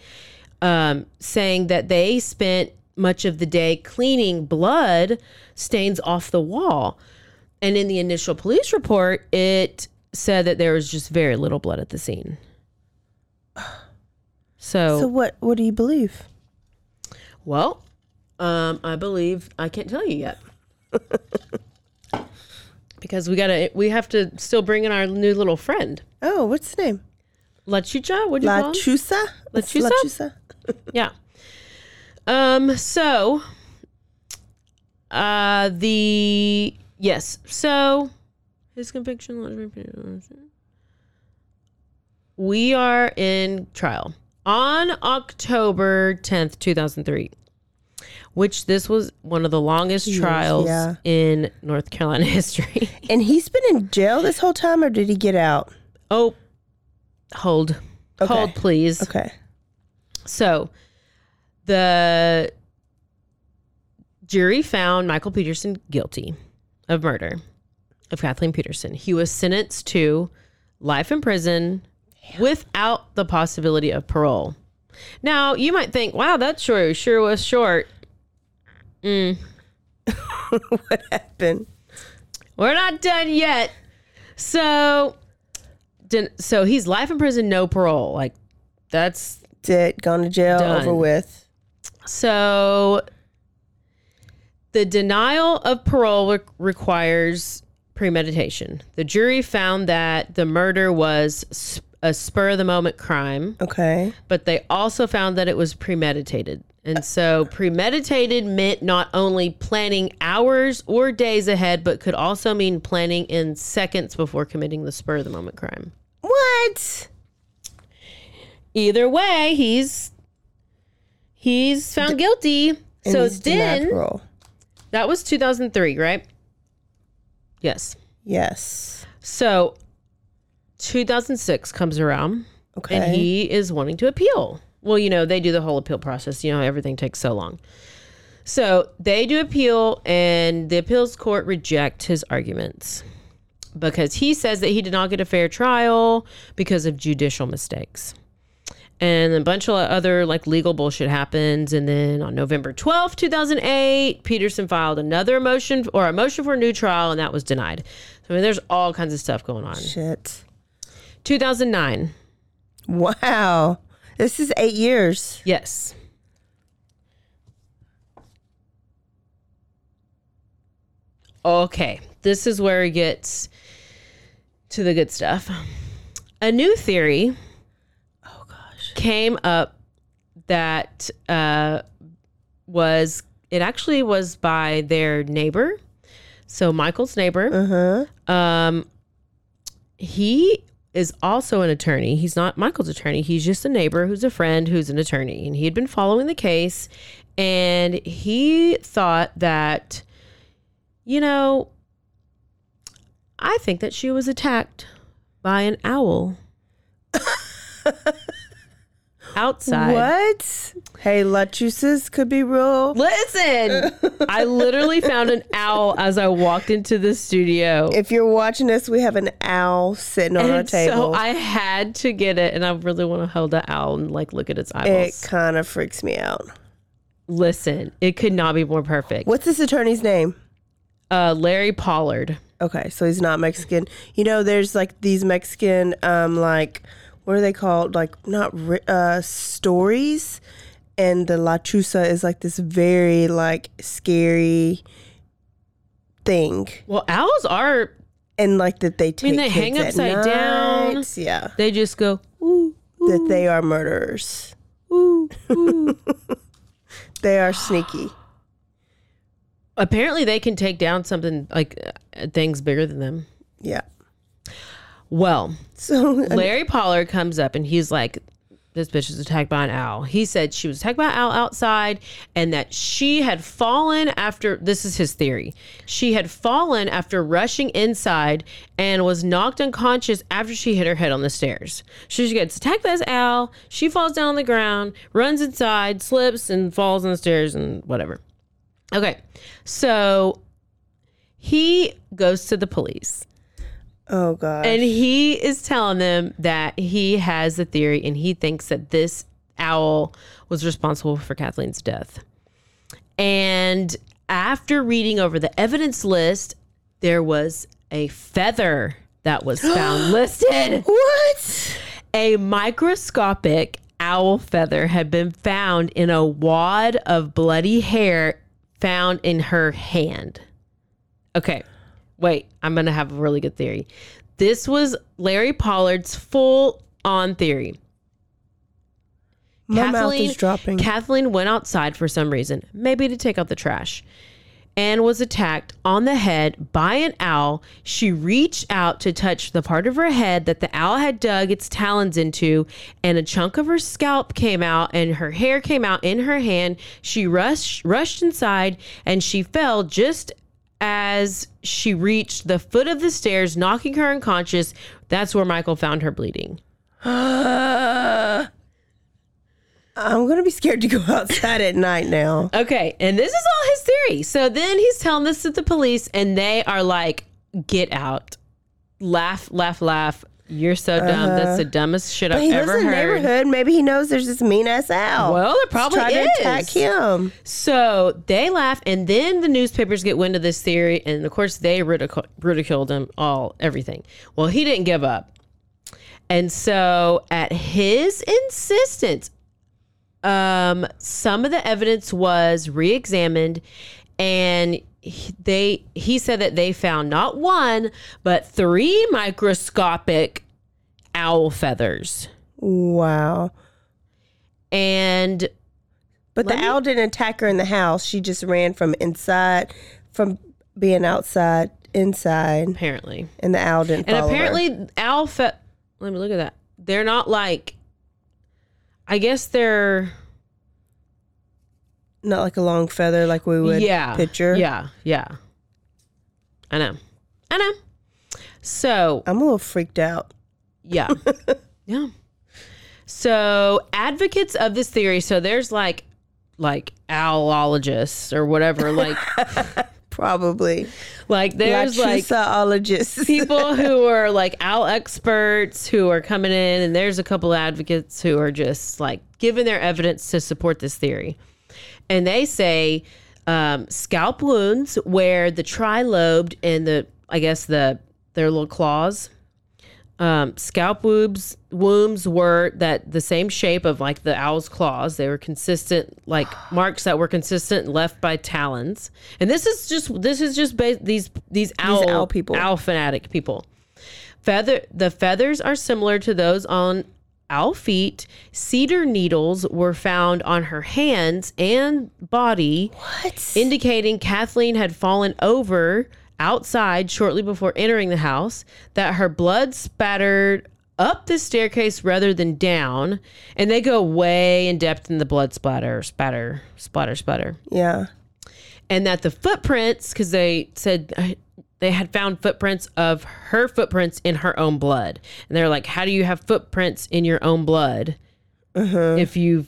um, saying that they spent much of the day cleaning blood stains off the wall. And in the initial police report, it said that there was just very little blood at the scene. So, So what? What do you believe? well, um, I believe I can't tell you yet. because we gotta we have to still bring in our new little friend. Oh, what's the name? La Chucha, What do you La call him? Chusa. La It's Chusa? Chusa? Yeah. Um, so uh the yes, so his conviction was repeated. we are in trial on October 10th, 2003. Which this was one of the longest Yes, trials yeah. in North Carolina history. And he's been in jail this whole time, or did he get out? oh, hold. Okay. Hold, please. Okay. So the jury found Michael Peterson guilty of murder of Kathleen Peterson. He was sentenced to life in prison without the possibility of parole. Now, you might think, wow, that sure sure was short. Mm. What happened? We're not done yet. So so he's life in prison, no parole. Like that's it. gone to jail, Done. over with. So the denial of parole re- requires premeditation. The jury found that the murder was a spur of the moment crime, Okay. but they also found that it was premeditated. And so premeditated meant not only planning hours or days ahead, but could also mean planning in seconds before committing the spur of the moment crime. What? Either way, he's he's found guilty. And so then that was 2003, right? Yes. Yes. So 2006 comes around Okay. and he is wanting to appeal. Well, you know, they do the whole appeal process. You know, everything takes so long. So they do appeal, and the appeals court reject his arguments because he says that he did not get a fair trial because of judicial mistakes. And a bunch of other like legal bullshit happens. And then on November 12th, 2008, Peterson filed another motion or a motion for a new trial, and that was denied. So, I mean, there's all kinds of stuff going on. Shit. 2009. Wow. This is eight years. Yes. Okay, this is where it gets to the good stuff. A new theory oh gosh came up that uh, was it actually was by their neighbor. So Michael's neighbor. Uh-huh. Um he is also an attorney. He's not Michael's attorney. He's just a neighbor who's a friend who's an attorney. And he had been following the case and he thought that, you know, I think that she was attacked by an owl outside. What? Hey, Lachuses could be real. Listen, I literally found an owl as I walked into the studio. If you're watching this, we have an owl sitting on our table. so I had to get it, and I really want to hold the owl and like look at its eyeballs. it kind of freaks me out. Listen, it could not be more perfect. What's this attorney's name? Uh, Larry Pollard. Okay, so he's not Mexican. You know, there's like these Mexican, um, like what are they called? Like not ri- uh stories, and the La Chusa is like this very like scary thing, Well, owls are. and like that they take. I mean, they hang upside down. Yeah, They just go. Ooh, that they are murderers. ooh, ooh. They are sneaky. Apparently, they can take down something like uh, things bigger than them. Yeah. Well, So Larry Pollard comes up and he's like, This bitch is attacked by an owl. He said she was attacked by an owl outside and that she had fallen after this is his theory. She had fallen after rushing inside and was knocked unconscious after she hit her head on the stairs. She gets attacked by this owl. She falls down on the ground, runs inside, slips, and falls on the stairs and whatever. Okay. So he goes to the police. Oh god. And he is telling them that he has a theory and he thinks that this owl was responsible for Kathleen's death. And after reading over the evidence list, there was a feather that was found listed. what? A microscopic owl feather had been found in a wad of bloody hair found in her hand. Okay, wait, I'm going to have a really good theory. This was Larry Pollard's full on theory. My mouth is dropping. Kathleen went outside for some reason, maybe to take out the trash, and was attacked on the head by an owl. She reached out to touch the part of her head that the owl had dug its talons into, and a chunk of her scalp came out, and her hair came out in her hand. She rushed rushed inside, and she fell just as she reached the foot of the stairs, knocking her unconscious. That's where Michael found her bleeding. I'm gonna be scared to go outside at night now. Okay, and this is all his theory. So then he's telling this to the police, and they are like, "Get out!" Laugh, laugh, laugh. You're so dumb. That's the dumbest shit But I've he lives ever in the heard. neighborhood. Maybe he knows there's this mean ass owl. Well, there probably Try to is. attack him. So they laugh, and then the newspapers get wind of this theory, and of course they ridicu- ridiculed him all everything. Well, he didn't give up, and so at his insistence, um, some of the evidence was re-examined, and they he said that they found not one but three microscopic owl feathers. Wow. And But the me- owl didn't attack her in the house. She just ran from inside, from being outside, inside, apparently, and the owl didn't and follow her. apparently, owl fe- Let me look at that. They're not like. I guess they're not like a long feather like we would yeah picture. Yeah, yeah. I know, I know. So I'm a little freaked out. Yeah. yeah. So advocates of this theory, so there's like like owlologists or whatever, like Probably. like there's like people who are like owl experts who are coming in and there's a couple advocates who are just like giving their evidence to support this theory. And they say um, scalp wounds where the trilobed and the I guess the their little claws um, scalp wounds wounds were that the same shape of like the owl's claws. They were consistent, like marks that were consistent left by talons. And this is just this is just ba- these these owl, owl people. owl fanatic people. Feather the feathers are similar to those on owl feet. Cedar needles were found on her hands and body what? indicating Kathleen had fallen over outside shortly before entering the house, that her blood spattered up the staircase rather than down, and they go way in depth in the blood splatter, spatter, splatter, splatter, yeah. and that the footprints, because they said uh, they had found footprints of her footprints in her own blood, and they're like, "How do you have footprints in your own blood uh-huh. if you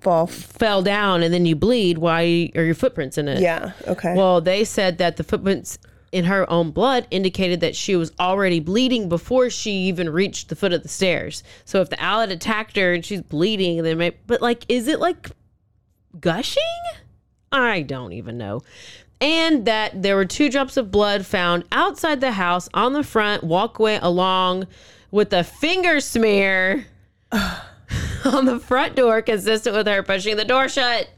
Fall. fell down and then you bleed? Why are your footprints in it?" Yeah. Okay. Well, they said that the footprints in her own blood indicated that she was already bleeding before she even reached the foot of the stairs. So if the owl had attacked her and she's bleeding, then may, but like, is it like gushing? I don't even know. And that there were two drops of blood found outside the house on the front walkway along with a finger smear on the front door consistent with her pushing the door shut.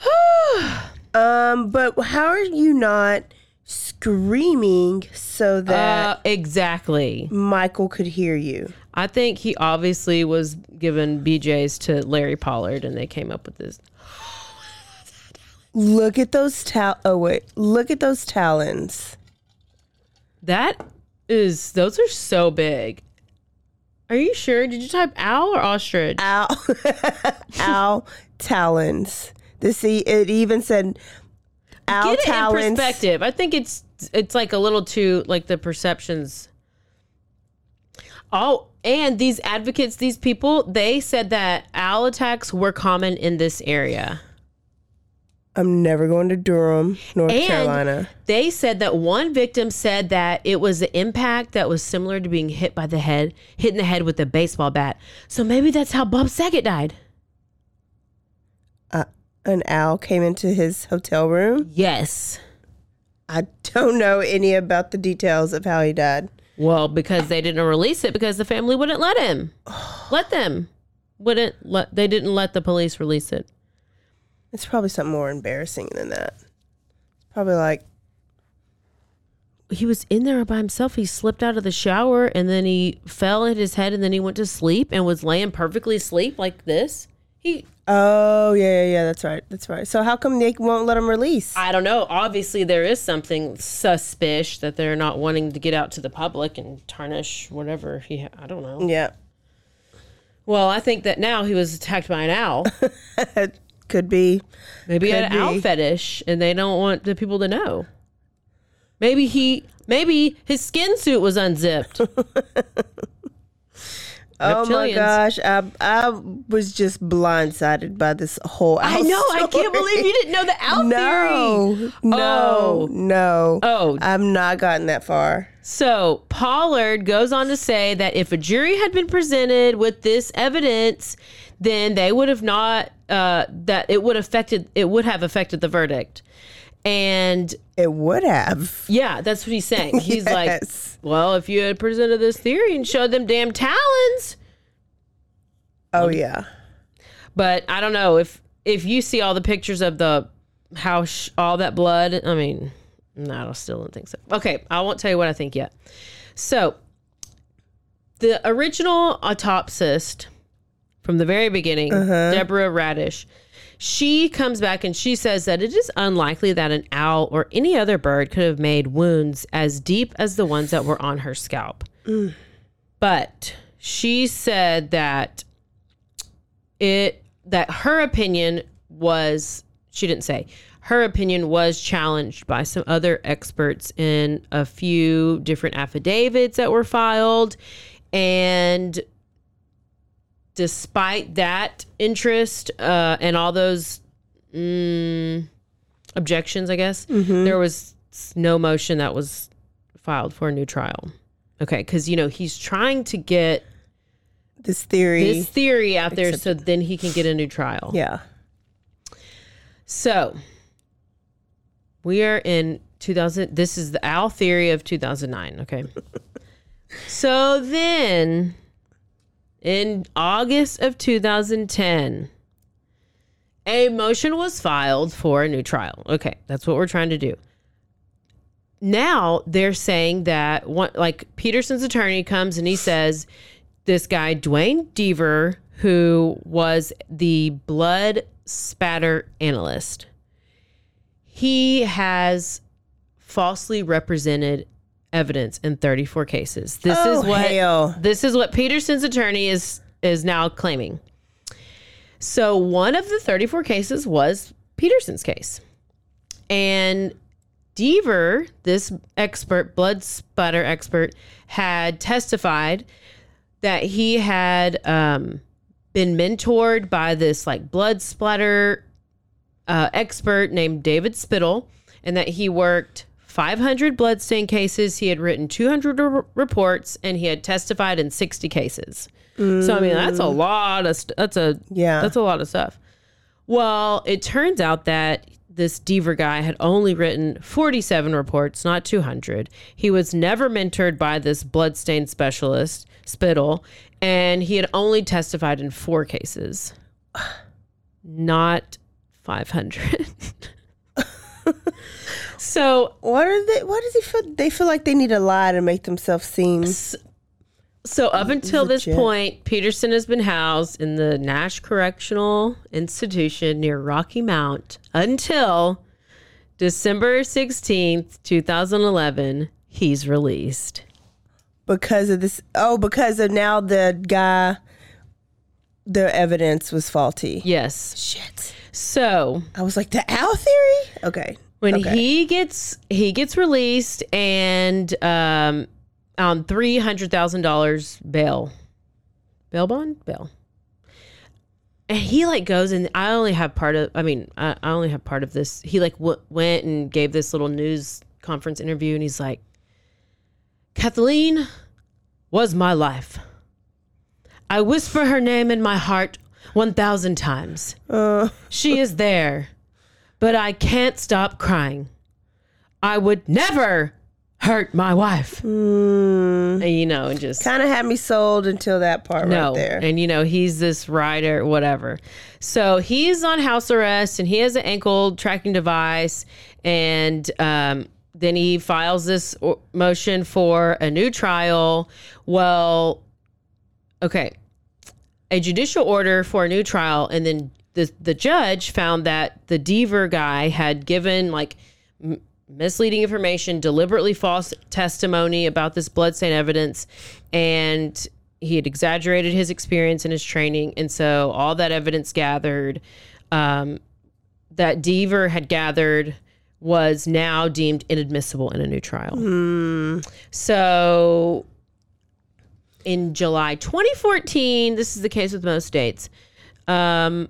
um, but how are you not screaming so that Uh, exactly. Michael could hear you? I think he obviously was giving BJ's to Larry Pollard and they came up with this. Look at those tal. Oh wait, look at those talons. That is, those are so big. Are you sure? Did you type owl or ostrich? Owl, ow talons. This see, it even said owl Get it in talons. perspective. I think it's it's like a little too like the perceptions. Oh, and these advocates, these people, they said that owl attacks were common in this area. I'm never going to Durham, North And Carolina. they said that one victim said that it was the impact that was similar to being hit by the head, hit in the head with a baseball bat. So maybe that's how Bob Saget died. Uh, an owl came into his hotel room. Yes. I don't know any about the details of how he died. Well, because they didn't release it because the family wouldn't let him. let them. Wouldn't let they didn't let the police release it. It's probably something more embarrassing than that. It's probably like He was in there by himself. He slipped out of the shower and then he fell hit his head and then he went to sleep and was laying perfectly asleep like this. He Oh yeah, yeah, yeah. That's right. That's right. So how come Nick won't let him release? I don't know. Obviously, there is something suspicious that they're not wanting to get out to the public and tarnish whatever he. Ha- I don't know. yeah, Well, I think that now he was attacked by an owl. could be. Maybe had an Could owl fetish, and they don't want the people to know. Maybe he. Maybe his skin suit was unzipped. Oh my gosh, I I was just blindsided by this whole. I know. I can't believe you didn't know the owl No, theory. no, Oh. no. Oh. I've not gotten that far. So Pollard goes on to say that if a jury had been presented with this evidence, then they would have not uh, that it would affected it would have affected the verdict. And It would have. yeah, that's what he's saying. He's like, well, if you had presented this theory and showed them damn talons, Oh yeah. but I don't know if if you see all the pictures of the how sh- all that blood. I mean, no, I still don't think so. Okay, I won't tell you what I think yet. So, the original autopsist from the very beginning, uh-huh. Deborah Radisch, she comes back and she says that it is unlikely that an owl or any other bird could have made wounds as deep as the ones that were on her scalp. Mm. But she said that it that her opinion was she didn't say her opinion was challenged by some other experts in a few different affidavits that were filed. And despite that interest uh, and all those mm, objections i guess there was no motion that was filed for a new trial okay because you know he's trying to get This theory. this theory out there so then he can get a new trial yeah. so we are in 2000. This is the owl theory of 2009. Okay. so then in August of 2010, a motion was filed for a new trial. Okay. That's what we're trying to do. Now they're saying that one, like Peterson's attorney comes and he says, this guy, Duane Deaver, who was the blood spatter analyst, he has falsely represented evidence in 34 cases. This Oh, is what hell. this is what Peterson's attorney is is now claiming. So one of the 34 cases was Peterson's case. And Deaver, this expert, blood spatter expert, had testified that he had um, been mentored by this like blood splatter uh, expert named David Spittle, and that he worked 500 bloodstain cases. He had written 200 r- reports, and he had testified in 60 cases. So I mean, that's a mm. lot of st- that's a Yeah. that's a lot of stuff. Well, it turns out that this Deaver guy had only written 47 reports, not 200. He was never mentored by this bloodstain specialist, Spittle, and he had only testified in four cases, not 500. so What are they? What does he feel? They feel like they need a lie to make themselves seem. So up mm, until this point, Peterson has been housed in the Nash Correctional Institution near Rocky Mount until December 16th, 2011. He's released. because of this. Oh, because of now the guy, the evidence was faulty. Yes. Shit. So I was like, the owl theory? Okay. When Okay. he gets he gets released and um on three hundred thousand dollars bail, bail bond bail, and he like goes and I only have part of I mean I, I only have part of this. He like w- went and gave this little news conference interview and he's like, Kathleen was my life. I whisper her name in my heart one thousand times. She is there but I can't stop crying. I would never hurt my wife. And, you know, and just Kind of had me sold until that part no. right there. And you know, he's this writer, whatever. So he's on house arrest and he has an ankle tracking device. And um, then he files this motion for a new trial. Well, okay. A judicial order for a new trial. And then the, the judge found that the Deaver guy had given like m- misleading information, deliberately false testimony about this bloodstain evidence, and he had exaggerated his experience and his training. And so all that evidence gathered, um, that Deaver had gathered, was now deemed inadmissible in a new trial. So in July 2014, this is the case with most states. Um,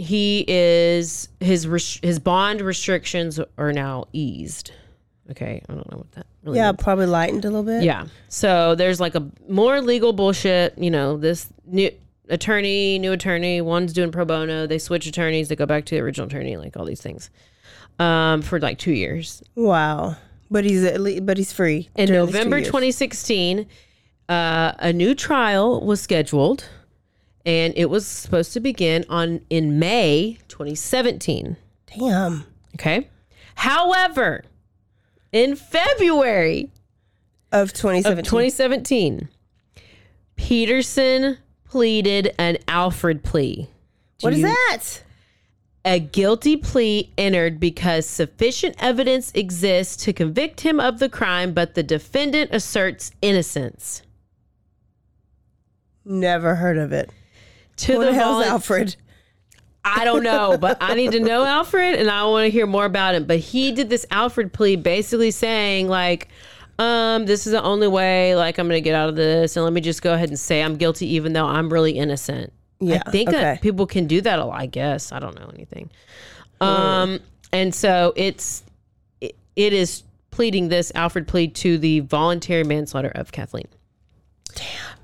he is his res- his bond restrictions are now eased. Okay, I don't know what that really yeah, means. probably lightened a little bit. Yeah. So there's like a more legal bullshit. You know, this new attorney, new attorney, one's doing pro bono. They switch attorneys. They go back to the original attorney. Like all these things, um, for like two years. Wow. But he's at least, but he's free. In during these two November 2016, uh, a new trial was scheduled, and it was supposed to begin on in May 2017. Damn. Okay. However, in February Of of 2017. 2017, Peterson pleaded an Alfred plea. What Do is you- that? A guilty plea entered because sufficient evidence exists to convict him of the crime, but the defendant asserts innocence. Never heard of it. To Who the the hell's volun- Alfred? I don't know, but I need to know Alfred and I want to hear more about him. But he did this Alfred plea basically saying, like, um, this is the only way, like, I'm going to get out of this. And let me just go ahead and say I'm guilty, even though I'm really innocent. Yeah, I think okay. that people can do that a lot, I guess. I don't know anything. Um, and so it's, it, it is pleading this Alfred plea to the voluntary manslaughter of Kathleen.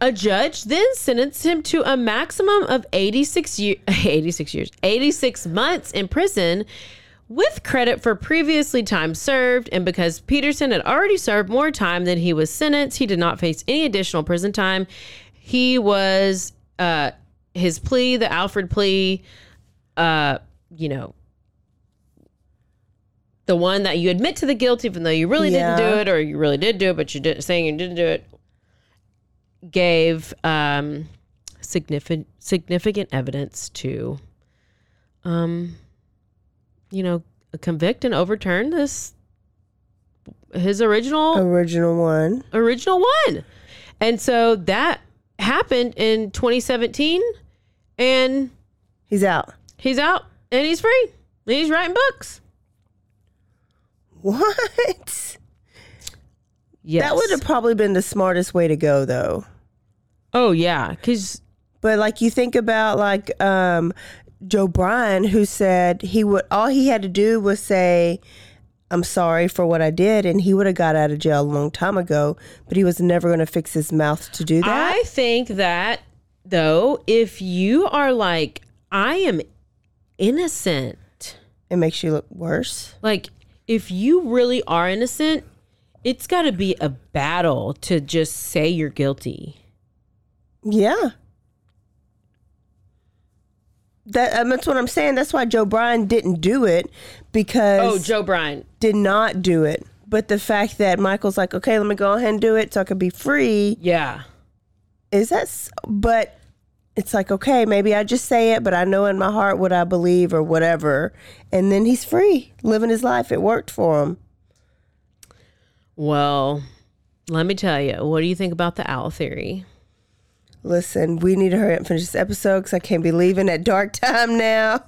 A judge then sentenced him to a maximum of 86 years 86 years 86 months in prison with credit for previously time served. And because Peterson had already served more time than he was sentenced he did not face any additional prison time. He was uh his plea the Alfred plea uh you know the one that you admit to the guilt even though you really didn't do it or you really did do it but you didn't saying you didn't do it gave um, significant significant evidence to, um, you know, convict and overturn this his original Original one. original one, and so that happened in 2017, and He's out. he's out and he's free. And he's writing books. What? Yes. That would have probably been the smartest way to go, though. Oh yeah, because But like you think about like um, Joe Bryan, who said he would all he had to do was say, "I'm sorry for what I did," and he would have got out of jail a long time ago. But he was never going to fix his mouth to do that. I think that though, if you are like, I am innocent, it makes you look worse. like if you really are innocent, it's got to be a battle to just say you're guilty. Yeah. That um, that's what I'm saying. That's why Joe Bryan didn't do it because Oh, Joe Bryan. did not do it. But the fact that Michael's like, okay, let me go ahead and do it so I could be free. Yeah. Is that? s- But it's like, okay, maybe I just say it, but I know in my heart what I believe or whatever, and then he's free, living his life. It worked for him. Well, let me tell you. What do you think about the owl theory? Listen, we need to hurry up and finish this episode because I can't be leaving at dark time now.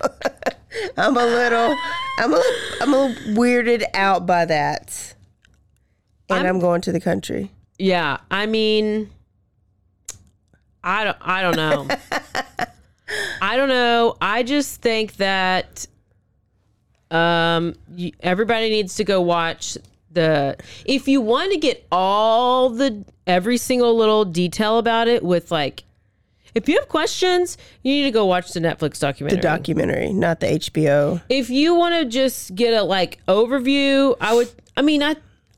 I'm a little, I'm a little, I'm a little weirded out by that, and I'm, going to the country. Yeah, I mean, I don't, I don't know. I don't know. I just think that um, everybody needs to go watch the. If you want to get all the every single little detail about it, with like, if you have questions, you need to go watch the Netflix documentary. The documentary, not the HBO. if you want to just get a like overview, I would. I mean, I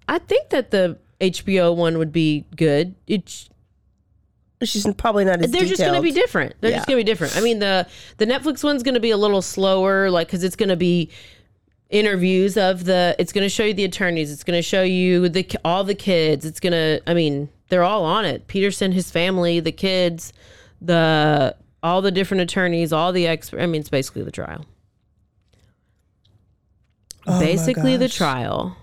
I think that the HBO one would be good. It's she's probably not as they're just going to be different. They're just going to be different. I mean, the the Netflix one's going to be a little slower, like because it's going to be interviews of the. It's going to show you the attorneys. It's going to show you the all the kids. It's going to. I mean, they're all on it. Peterson, his family, the kids, the all the different attorneys, all the experts. I mean, it's basically the trial. Oh basically the trial.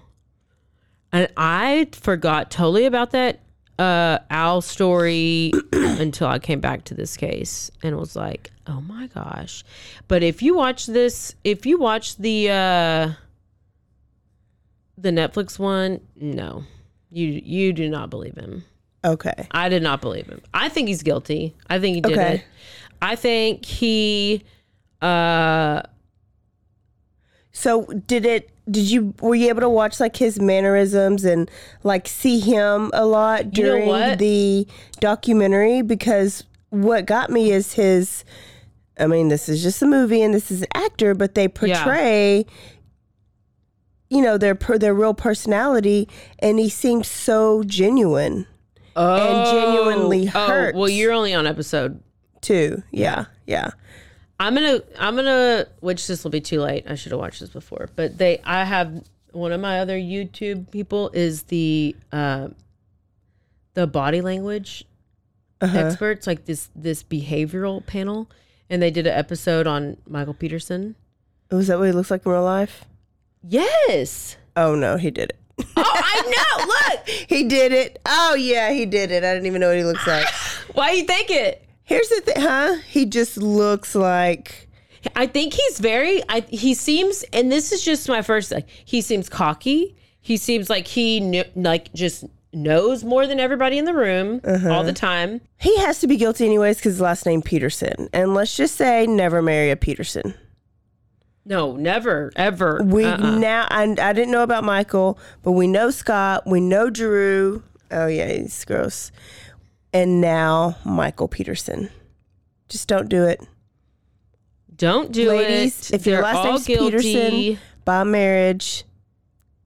And I forgot totally about that uh owl story until I came back to this case and was like, "Oh my gosh." But if you watch this, if you watch the uh the Netflix one, no. You you do not believe him. Okay. I did not believe him. I think he's guilty. I think he did Okay. it. I think he uh So did it? Did you were you able to watch like his mannerisms and like see him a lot You know during the documentary? Because what got me is his. I mean, this is just a movie and this is an actor, but they portray, you know, their their real personality, and he seems so genuine and genuinely Oh, hurt. well, you're only on episode two. Yeah, yeah. I'm gonna I'm gonna which this will be too late. I should have watched this before. But they I have one of my other YouTube people is the uh, the body language experts, like this this behavioral panel, and they did an episode on Michael Peterson. Oh, Was that what he looks like in real life? Yes. Oh no, he did it. Oh, I know. Look. He did it. Oh yeah, he did it. I didn't even know what he looks like. Why you think it? Here's the thing, huh? He just looks like I think he's very. I he seems, and this is just my first. Like, he seems cocky. He seems like he kn- like just knows more than everybody in the room uh-huh. all the time. he has to be guilty anyways because his last name Peterson. And let's just say never marry a Peterson. No, never, ever. We Uh-uh. now I, I didn't know about Michael, but we know Scott, we know Drew. Oh yeah, he's gross. And now Michael Peterson. Just don't do it. don't do Ladies, it. if your They're last all name's guilty. Peterson by marriage,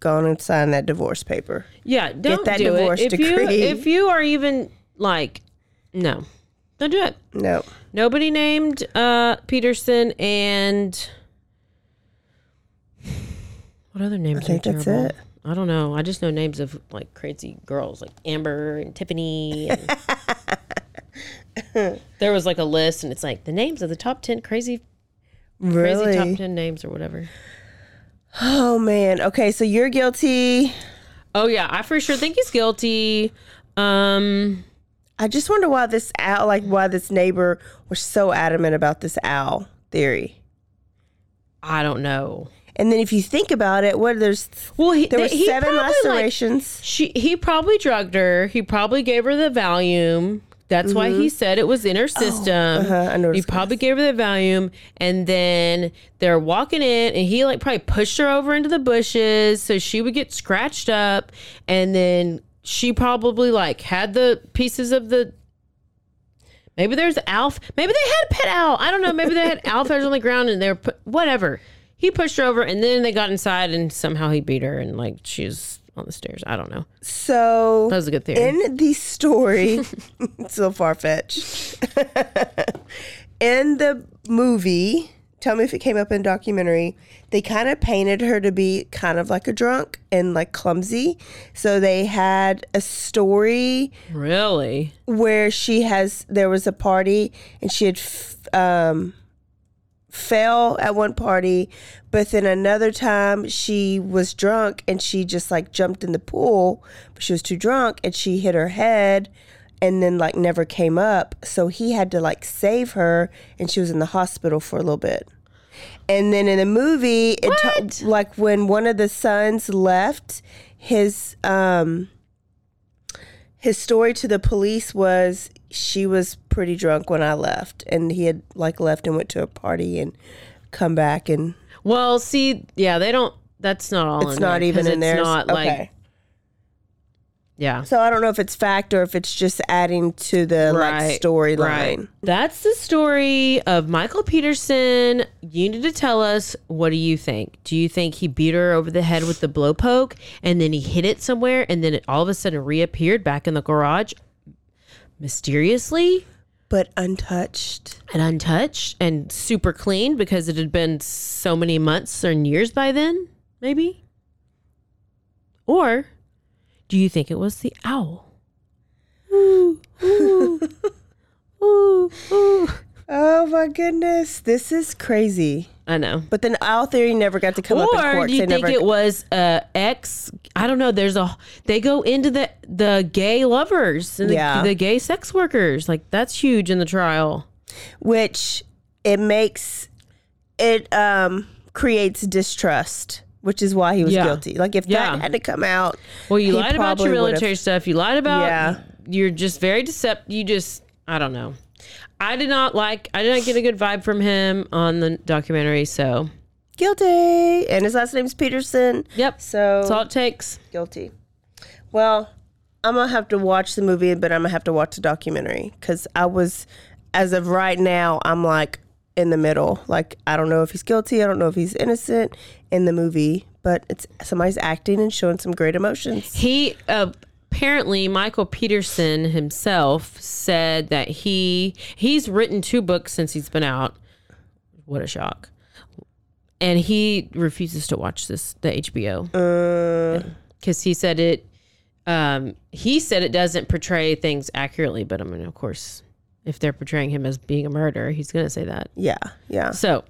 go on and sign that divorce paper. Yeah, don't that do divorce it. If you decree. if you are even like, no, don't do it. No. Nobody named uh Peterson and what other names? I think are that's it. I don't know. I just know names of like crazy girls, like Amber and Tiffany. And there was like a list, and it's like the names of the top ten crazy, crazy top ten names or whatever. Oh man. Okay, so you're guilty. Oh yeah, I for sure think he's guilty. Um, I just wonder why this owl, like why this neighbor was so adamant about this owl theory. I don't know. And then if you think about it, what there's Well, he, there were he seven probably, like, lacerations. She he probably drugged her. He probably gave her the Valium. That's why he said it was in her system. Mm-hmm. uh-huh, he probably gave her the Valium, and then they're walking in, and he like probably pushed her over into the bushes so she would get scratched up, and then she probably like had the pieces of the. Maybe there's Alf. Maybe they had a pet owl. I don't know. Maybe they had feathers on the ground, and they're whatever. He pushed her over, and then they got inside, and somehow he beat her, and like she was on the stairs. I don't know. So That was a good theory. in the story, it's so far fetched. in the movie, tell me if it came up in documentary. They kind of painted her to be kind of like a drunk and like clumsy. So they had a story Really? where she has there was a party and she had f- um fell at one party but then another time she was drunk and she just like jumped in the pool but she was too drunk and she hit her head and then like never came up so he had to like save her and she was in the hospital for a little bit and then in the movie it What? like when one of the sons left his um his story to the police was she was pretty drunk when I left, and he had like left and went to a party and come back, and Well, see, yeah, they don't. That's not all. it's not there, even in there. It's not like okay. yeah. So I don't know if it's fact or if it's just adding to the like storyline. That's the story of Michael Peterson. You need to tell us what do you think? Do you think he beat her over the head with the blow poke and then he hit it somewhere and then it all of a sudden reappeared back in the garage mysteriously But untouched. and untouched and super clean because it had been so many months or years by then, maybe? Or do you think it was the owl? Ooh, ooh, ooh, ooh. Oh my goodness, this is crazy. I know. But then owl theory never got to come up in or court. do you They think never, it was uh ex i don't know there's a they go into the the gay lovers and the, Yeah. the gay sex workers like that's huge in the trial which it makes it um creates distrust, which is why he was Yeah. guilty. Like if Yeah. that had to come out, well you lied about your would've- military stuff you lied about Yeah. you're just very deceptive. you just i don't know i did not like i did not get a good vibe from him on the documentary so guilty, and his last name's Peterson. yep So that's all it takes guilty. Well, I'm gonna have to watch the movie, but I'm gonna have to watch the documentary because I was, as of right now, I'm like in the middle. Like I don't know if he's guilty. I don't know if he's innocent in the movie, but it's somebody's acting and showing some great emotions. He uh, apparently Michael Peterson himself said that he he's written two books since he's been out. What a shock! And he refuses to watch this the HBO Uh, because he said it Um, he said it doesn't portray things accurately, but I mean, of course, if they're portraying him as being a murderer, he's going to say that. Yeah, yeah. So,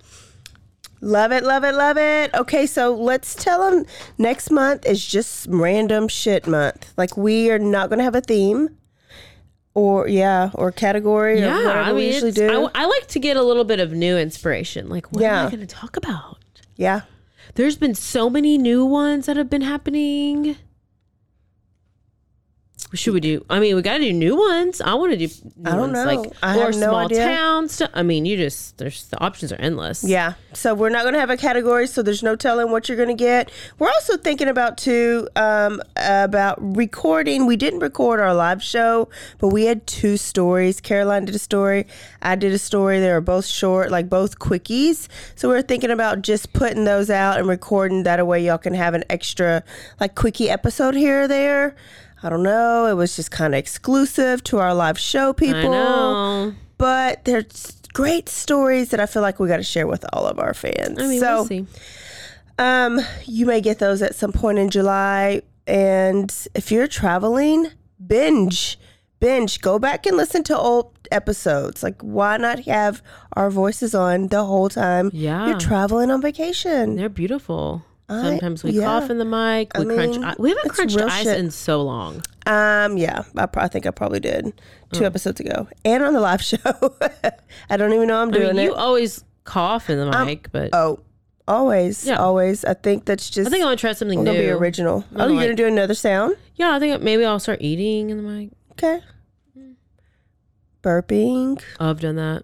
Love it, love it, love it. Okay, so let's tell them next month is just random shit month. Like we are not going to have a theme or yeah, or category or yeah, whatever I we mean, usually do. I, I like to get a little bit of new inspiration. Like, what am Yeah. I going to talk about? yeah. There's been so many new ones that have been happening. Should we do? I mean, we got to do new ones. I want to do. New I don't ones, know. Like, I or have no small idea. towns. I mean, you just there's the options are endless. Yeah. So we're not going to have a category, so there's no telling what you're going to get. We're also thinking about too um, about recording. We didn't record our live show, but we had two stories. Caroline did a story. I did a story. They were both short, like both quickies. So we're thinking about just putting those out and recording. That way, y'all can have an extra like quickie episode here or there. I don't know. It was just kind of exclusive to our live show people I know. but there's great stories that I feel like we got to share with all of our fans. I mean, so, we'll see. um, you may get those at some point in July. And if you're traveling, binge, binge, go back and listen to old episodes. Like, why not have our voices on the whole time Yeah. you're traveling on vacation? They're beautiful. I- Sometimes we yeah. cough in the mic. We I crunch. mean, i- we haven't crunched ice shit. in so long. Um, yeah, I, pro- I think I probably did two episodes ago and on the live show. I don't even know I'm I doing mean, it. you always cough in the mic, but Oh, always, Yeah. always. I think that's just. I think I want to try something new. gonna be original. I Oh, you're like- gonna do another sound? Yeah, I think maybe I'll start eating in the mic. Okay. Burping. Oh, I've done that.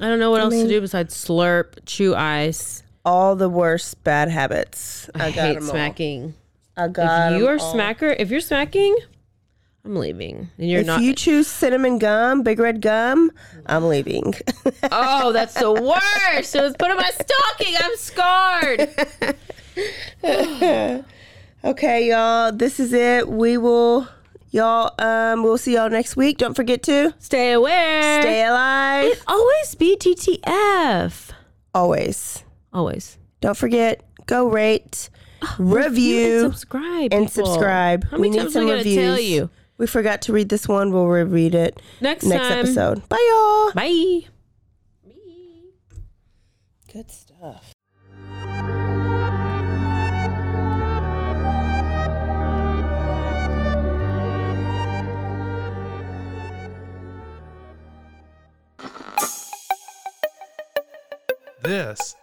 I don't know what I else mean- to do besides slurp, chew ice. All the worst bad habits. I, I, got hate 'em all. smacking. I got if you are all. smacker, if you're smacking, I'm leaving, and you're If not. you choose cinnamon gum, big red gum, I'm leaving. oh, that's the worst. It was put in my stocking. I'm scarred. okay, y'all. This is it. We will, y'all. Um, we'll see y'all next week. Don't forget to Stay aware. stay alive. Always be TTF. Always. Always. Don't forget. Go rate, oh, review. and subscribe. and people. subscribe. How many we need times some am I gonna reviews. tell you? We forgot to read this one. We'll reread it Next, next time. episode. Bye, y'all. Bye. Me. Good stuff. This